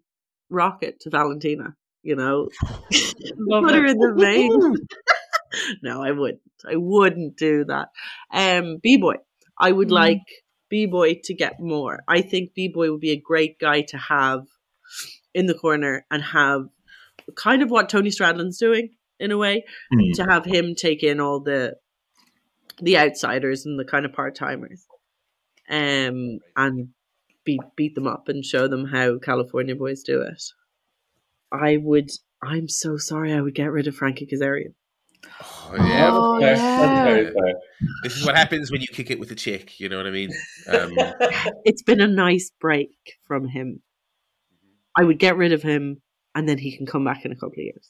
[SPEAKER 4] rocket to Valentina. You know, put her in the vein. no, I wouldn't. I wouldn't do that. Um, B boy, I would
[SPEAKER 3] Mm.
[SPEAKER 4] like B boy to get more. I think B boy would be a great guy to have in the corner and have kind of what Tony Stradlin's doing in a way
[SPEAKER 2] Hmm.
[SPEAKER 4] to have him take in all the the outsiders and the kind of part timers, um, and beat beat them up and show them how California boys do it. I would. I'm so sorry. I would get rid of Frankie Kazarian.
[SPEAKER 2] Oh, yeah,
[SPEAKER 3] Oh,
[SPEAKER 1] Fair.
[SPEAKER 3] yeah.
[SPEAKER 1] That's very fair.
[SPEAKER 2] this is what happens when you kick it with a chick. You know what I mean? Um,
[SPEAKER 4] It's been a nice break from him. I would get rid of him, and then he can come back in a couple of years.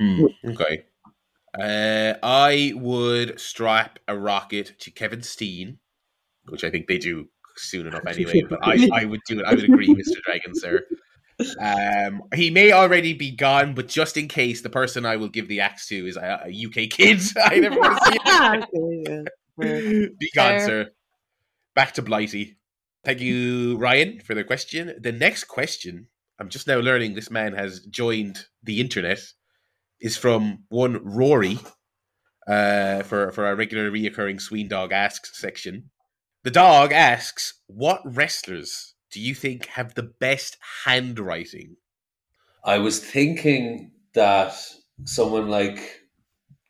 [SPEAKER 2] mm, okay. Uh, I would strap a rocket to Kevin Steen, which I think they do soon enough anyway. But I, I would do it. I would agree, Mister Dragon, sir. Um, he may already be gone, but just in case, the person I will give the axe to is a, a UK kid. I never want to see it. Be gone, sir. Back to Blighty. Thank you, Ryan, for the question. The next question, I'm just now learning this man has joined the internet, is from one Rory uh, for, for our regular reoccurring Sween Dog Asks section. The dog asks, What wrestlers do you think have the best handwriting?
[SPEAKER 1] I was thinking that someone like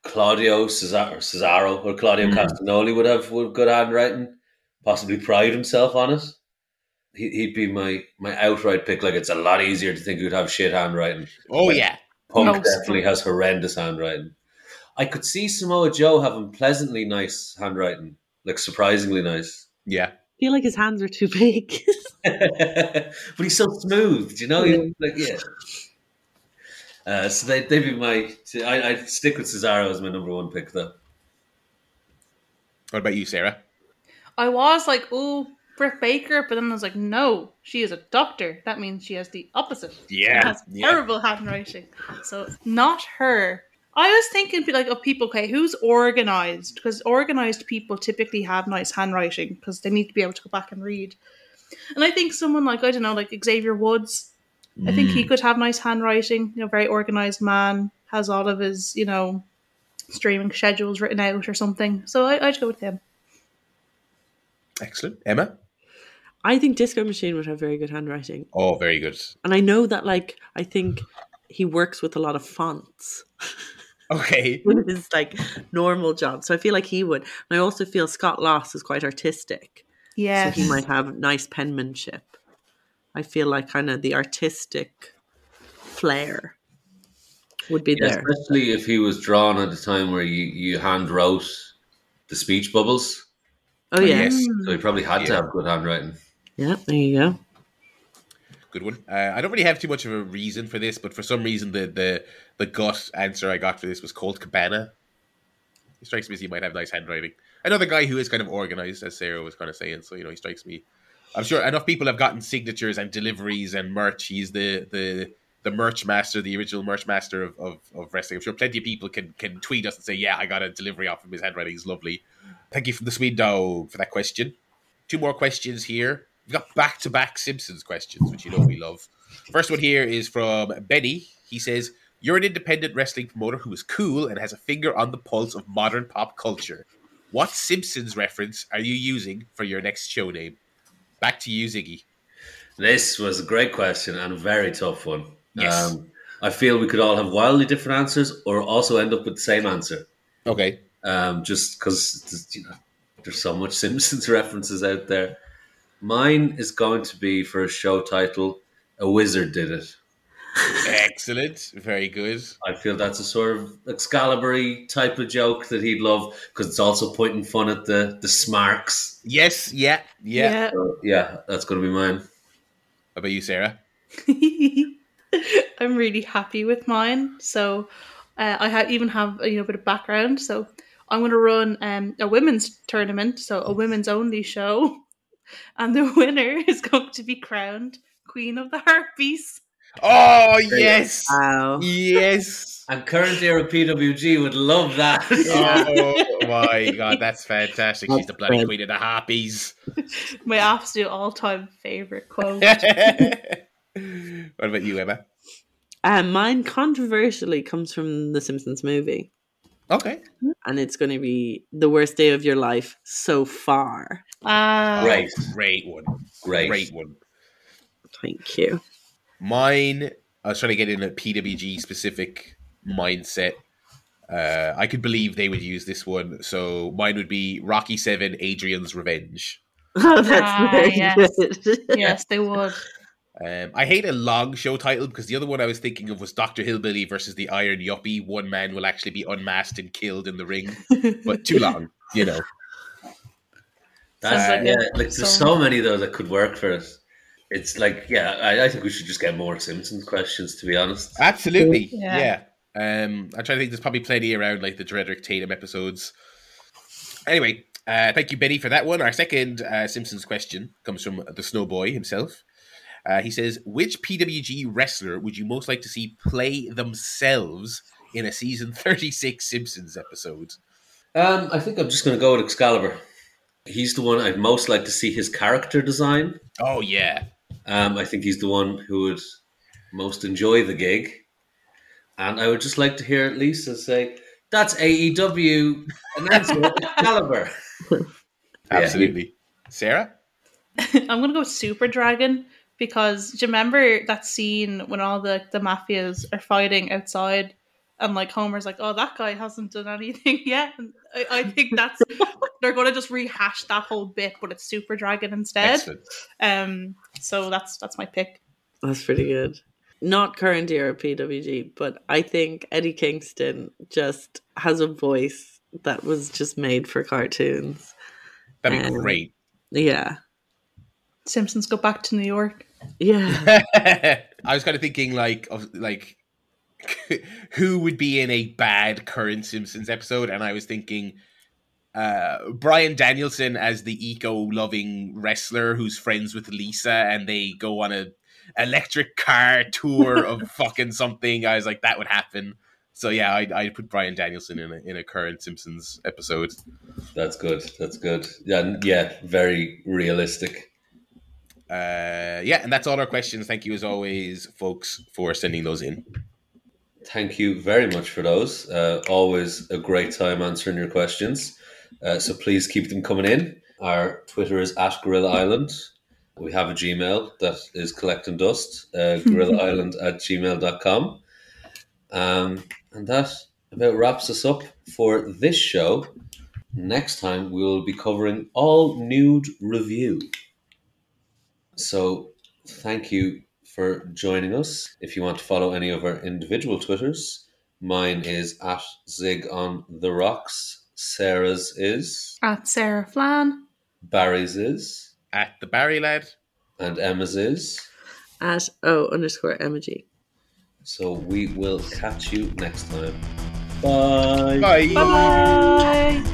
[SPEAKER 1] Claudio Cesaro, Cesaro or Claudio
[SPEAKER 4] Mhm.
[SPEAKER 1] Castagnoli would have would have good handwriting, possibly pride himself on it. He, he'd be my my outright pick. Like it's a lot easier to think you'd have shit handwriting.
[SPEAKER 2] Oh,
[SPEAKER 1] But-
[SPEAKER 2] yeah.
[SPEAKER 1] Punk
[SPEAKER 3] Most
[SPEAKER 1] definitely
[SPEAKER 3] of-
[SPEAKER 1] has horrendous handwriting. I could see Samoa Joe having pleasantly nice handwriting, like surprisingly nice.
[SPEAKER 2] Yeah.
[SPEAKER 4] I feel like his hands are too big.
[SPEAKER 1] but he's so smooth, you know? He- like yeah. Uh, so they they'd be my. I I'd stick with Cesaro as my number one pick though.
[SPEAKER 2] What about you, Sarah?
[SPEAKER 3] I was like, oh, Britt Baker, but then I was like, no, she is a doctor. That means she has the opposite. She has
[SPEAKER 2] yeah.
[SPEAKER 3] terrible handwriting. So not her. I was thinking like of people. Okay, who's organized? Because organized people typically have nice handwriting because they need to be able to go back and read. And I think someone like I don't know, like Xavier Woods. I think
[SPEAKER 2] Mm.
[SPEAKER 3] he could have nice handwriting. You know, very organized man has all of his you know streaming schedules written out or something. So I, I'd go with him.
[SPEAKER 2] Excellent. Emma?
[SPEAKER 4] I think Disco Machine would have very good handwriting.
[SPEAKER 2] Oh, very good.
[SPEAKER 4] And I know that, like, I think he works with a lot of fonts
[SPEAKER 2] Okay.
[SPEAKER 4] with his, like, normal job. So I feel like he would. And I also feel Scott Lost is quite artistic.
[SPEAKER 3] Yeah.
[SPEAKER 4] So he might have nice penmanship. I feel like kind of the artistic flair would be
[SPEAKER 1] Yeah,
[SPEAKER 4] there.
[SPEAKER 1] especially if he was drawn at a time where you, you hand wrote the speech bubbles.
[SPEAKER 4] Oh, yeah.
[SPEAKER 2] yes.
[SPEAKER 1] So he probably had to have good handwriting.
[SPEAKER 4] Yeah, there you go.
[SPEAKER 2] Good one. Uh, I don't really have too much of a reason for this, but for some reason, the the the gut answer I got for this was Colt Cabana. Strikes me as he might have nice handwriting. Another guy who is kind of organized, as Sarah was kind of saying. So you know, he strikes me. I'm sure enough people have gotten signatures and deliveries and merch. He's the the the merch master, the original merch master of, of, of wrestling. I'm sure plenty of people can can tweet us and say, "Yeah, I got a delivery off of His handwriting is lovely." Thank you from the Swede Dog for that question. Two more questions here. We've got back to back Simpsons questions, which you know we love. First one here is from Benny. He says, You're an independent wrestling promoter who is cool and has a finger on the pulse of modern pop culture. What Simpsons reference are you using for your next show name? Back to you, Ziggy.
[SPEAKER 1] This was a great question and a very tough one.
[SPEAKER 2] Yes.
[SPEAKER 1] Um, I feel we could all have wildly different answers or also end up with the same answer.
[SPEAKER 2] Okay.
[SPEAKER 1] Um, just because you know, there's so much Simpsons references out there. Mine is going to be for a show title, A Wizard Did It.
[SPEAKER 2] Excellent. Very good.
[SPEAKER 1] I feel that's a sort of Excalibur type of joke that he'd love because it's also pointing fun at the, the smarks.
[SPEAKER 2] Yes. Yeah. Yeah.
[SPEAKER 1] So, yeah, that's going to be mine.
[SPEAKER 2] How about you, Sarah?
[SPEAKER 3] I'm really happy with mine. So uh, I ha- even have you know a bit of background. So I'm going to run um, a women's tournament, so a women's only show, and the winner is going to be crowned Queen of the Harpies.
[SPEAKER 2] Oh, yes.
[SPEAKER 4] Wow.
[SPEAKER 2] Yes.
[SPEAKER 1] And current era PWG would love that.
[SPEAKER 2] Oh my god, that's fantastic. She's the bloody
[SPEAKER 4] That's
[SPEAKER 2] queen of the harpies.
[SPEAKER 3] My absolute all-time favorite quote.
[SPEAKER 2] what about you, Emma?
[SPEAKER 4] Um, mine controversially comes from the Simpsons movie,
[SPEAKER 2] Okay.
[SPEAKER 4] and it's going to be the worst day of your life so far.
[SPEAKER 3] Ah,
[SPEAKER 1] Great.
[SPEAKER 2] Great one.
[SPEAKER 1] Great.
[SPEAKER 2] Great one.
[SPEAKER 4] Thank you.
[SPEAKER 2] Mine, I was trying to get in a PWG specific mindset. Uh, I could believe they would use this one. So mine would be Rocky Seven: Adrian's Revenge.
[SPEAKER 4] Oh, that's
[SPEAKER 3] Ah,
[SPEAKER 4] very
[SPEAKER 3] yes.
[SPEAKER 4] good.
[SPEAKER 3] Yes, they would.
[SPEAKER 2] Um, I hate a long show title because the other one I was thinking of was Doctor Hillbilly versus the Iron Yuppie. One man will actually be unmasked and killed in the ring, but too long, you know.
[SPEAKER 1] That's
[SPEAKER 3] Sounds like
[SPEAKER 1] yeah, like there's
[SPEAKER 3] song.
[SPEAKER 1] so many though that could work for us. It's like yeah, I, I think we should just get more Simpsons questions to be honest.
[SPEAKER 2] Absolutely,
[SPEAKER 3] Yeah.
[SPEAKER 2] yeah. Um, I'm trying to think. There's probably plenty around like the Drederick Tatum episodes. Anyway, uh, thank you, Benny, for that one. Our second uh, Simpsons question comes from the Snowboy himself. Uh, he says, "Which PWG wrestler would you most like to see play themselves in a season 36 Simpsons episode?"
[SPEAKER 1] Um, I think I'm just going to go with Excalibur. He's the one I'd most like to see his character design.
[SPEAKER 2] Oh yeah,
[SPEAKER 1] Um, I think he's the one who would most enjoy the gig. And I would just like to hear Lisa say, That's AEW announcer Excalibur.
[SPEAKER 2] absolutely. Sarah.
[SPEAKER 3] I'm gonna go Super Dragon because do you remember that scene when all the the mafias are fighting outside and like Homer's like, oh, that guy hasn't done anything yet. And I, I think that's they're gonna just rehash that whole bit, but it's Super Dragon instead.
[SPEAKER 2] Excellent.
[SPEAKER 3] Um, so that's that's my pick.
[SPEAKER 4] That's pretty good. Not current era PWG, but I think Eddie Kingston just has a voice that was just made for cartoons.
[SPEAKER 2] That'd be
[SPEAKER 4] Um,
[SPEAKER 2] great.
[SPEAKER 4] Yeah.
[SPEAKER 3] Simpsons go back to New York.
[SPEAKER 4] Yeah.
[SPEAKER 2] I was kind of thinking like of like who would be in a bad current Simpsons episode, and I was thinking uh Bryan Danielson as the eco-loving wrestler who's friends with Lisa, and they go on a electric car tour of fucking something. I was like, that would happen. So yeah, I I put Bryan Danielson in a in a current Simpsons episode.
[SPEAKER 1] That's good. That's good. Yeah, yeah, very realistic.
[SPEAKER 2] Uh, yeah, and that's all our questions. Thank you as always, folks, for sending those in.
[SPEAKER 1] Thank you very much for those. Uh, always a great time answering your questions. Uh, so please keep them coming in. Our Twitter is at Gorilla Island. We have a Gmail that is collecting dust, uh, gorillaisland at gmail.com. Um, and that about wraps us up for this show. Next time, we will be covering all nude review. So thank you for joining us. If you want to follow any of our individual Twitters, mine is at Zig on the Rocks. Sarah's is,
[SPEAKER 3] At Sarah Flan.
[SPEAKER 1] Barry's is,
[SPEAKER 2] At the Barry lad.
[SPEAKER 1] and Emma's is.
[SPEAKER 4] At O underscore emoji.
[SPEAKER 1] So we will catch you next time. Bye.
[SPEAKER 2] Bye.
[SPEAKER 3] Bye.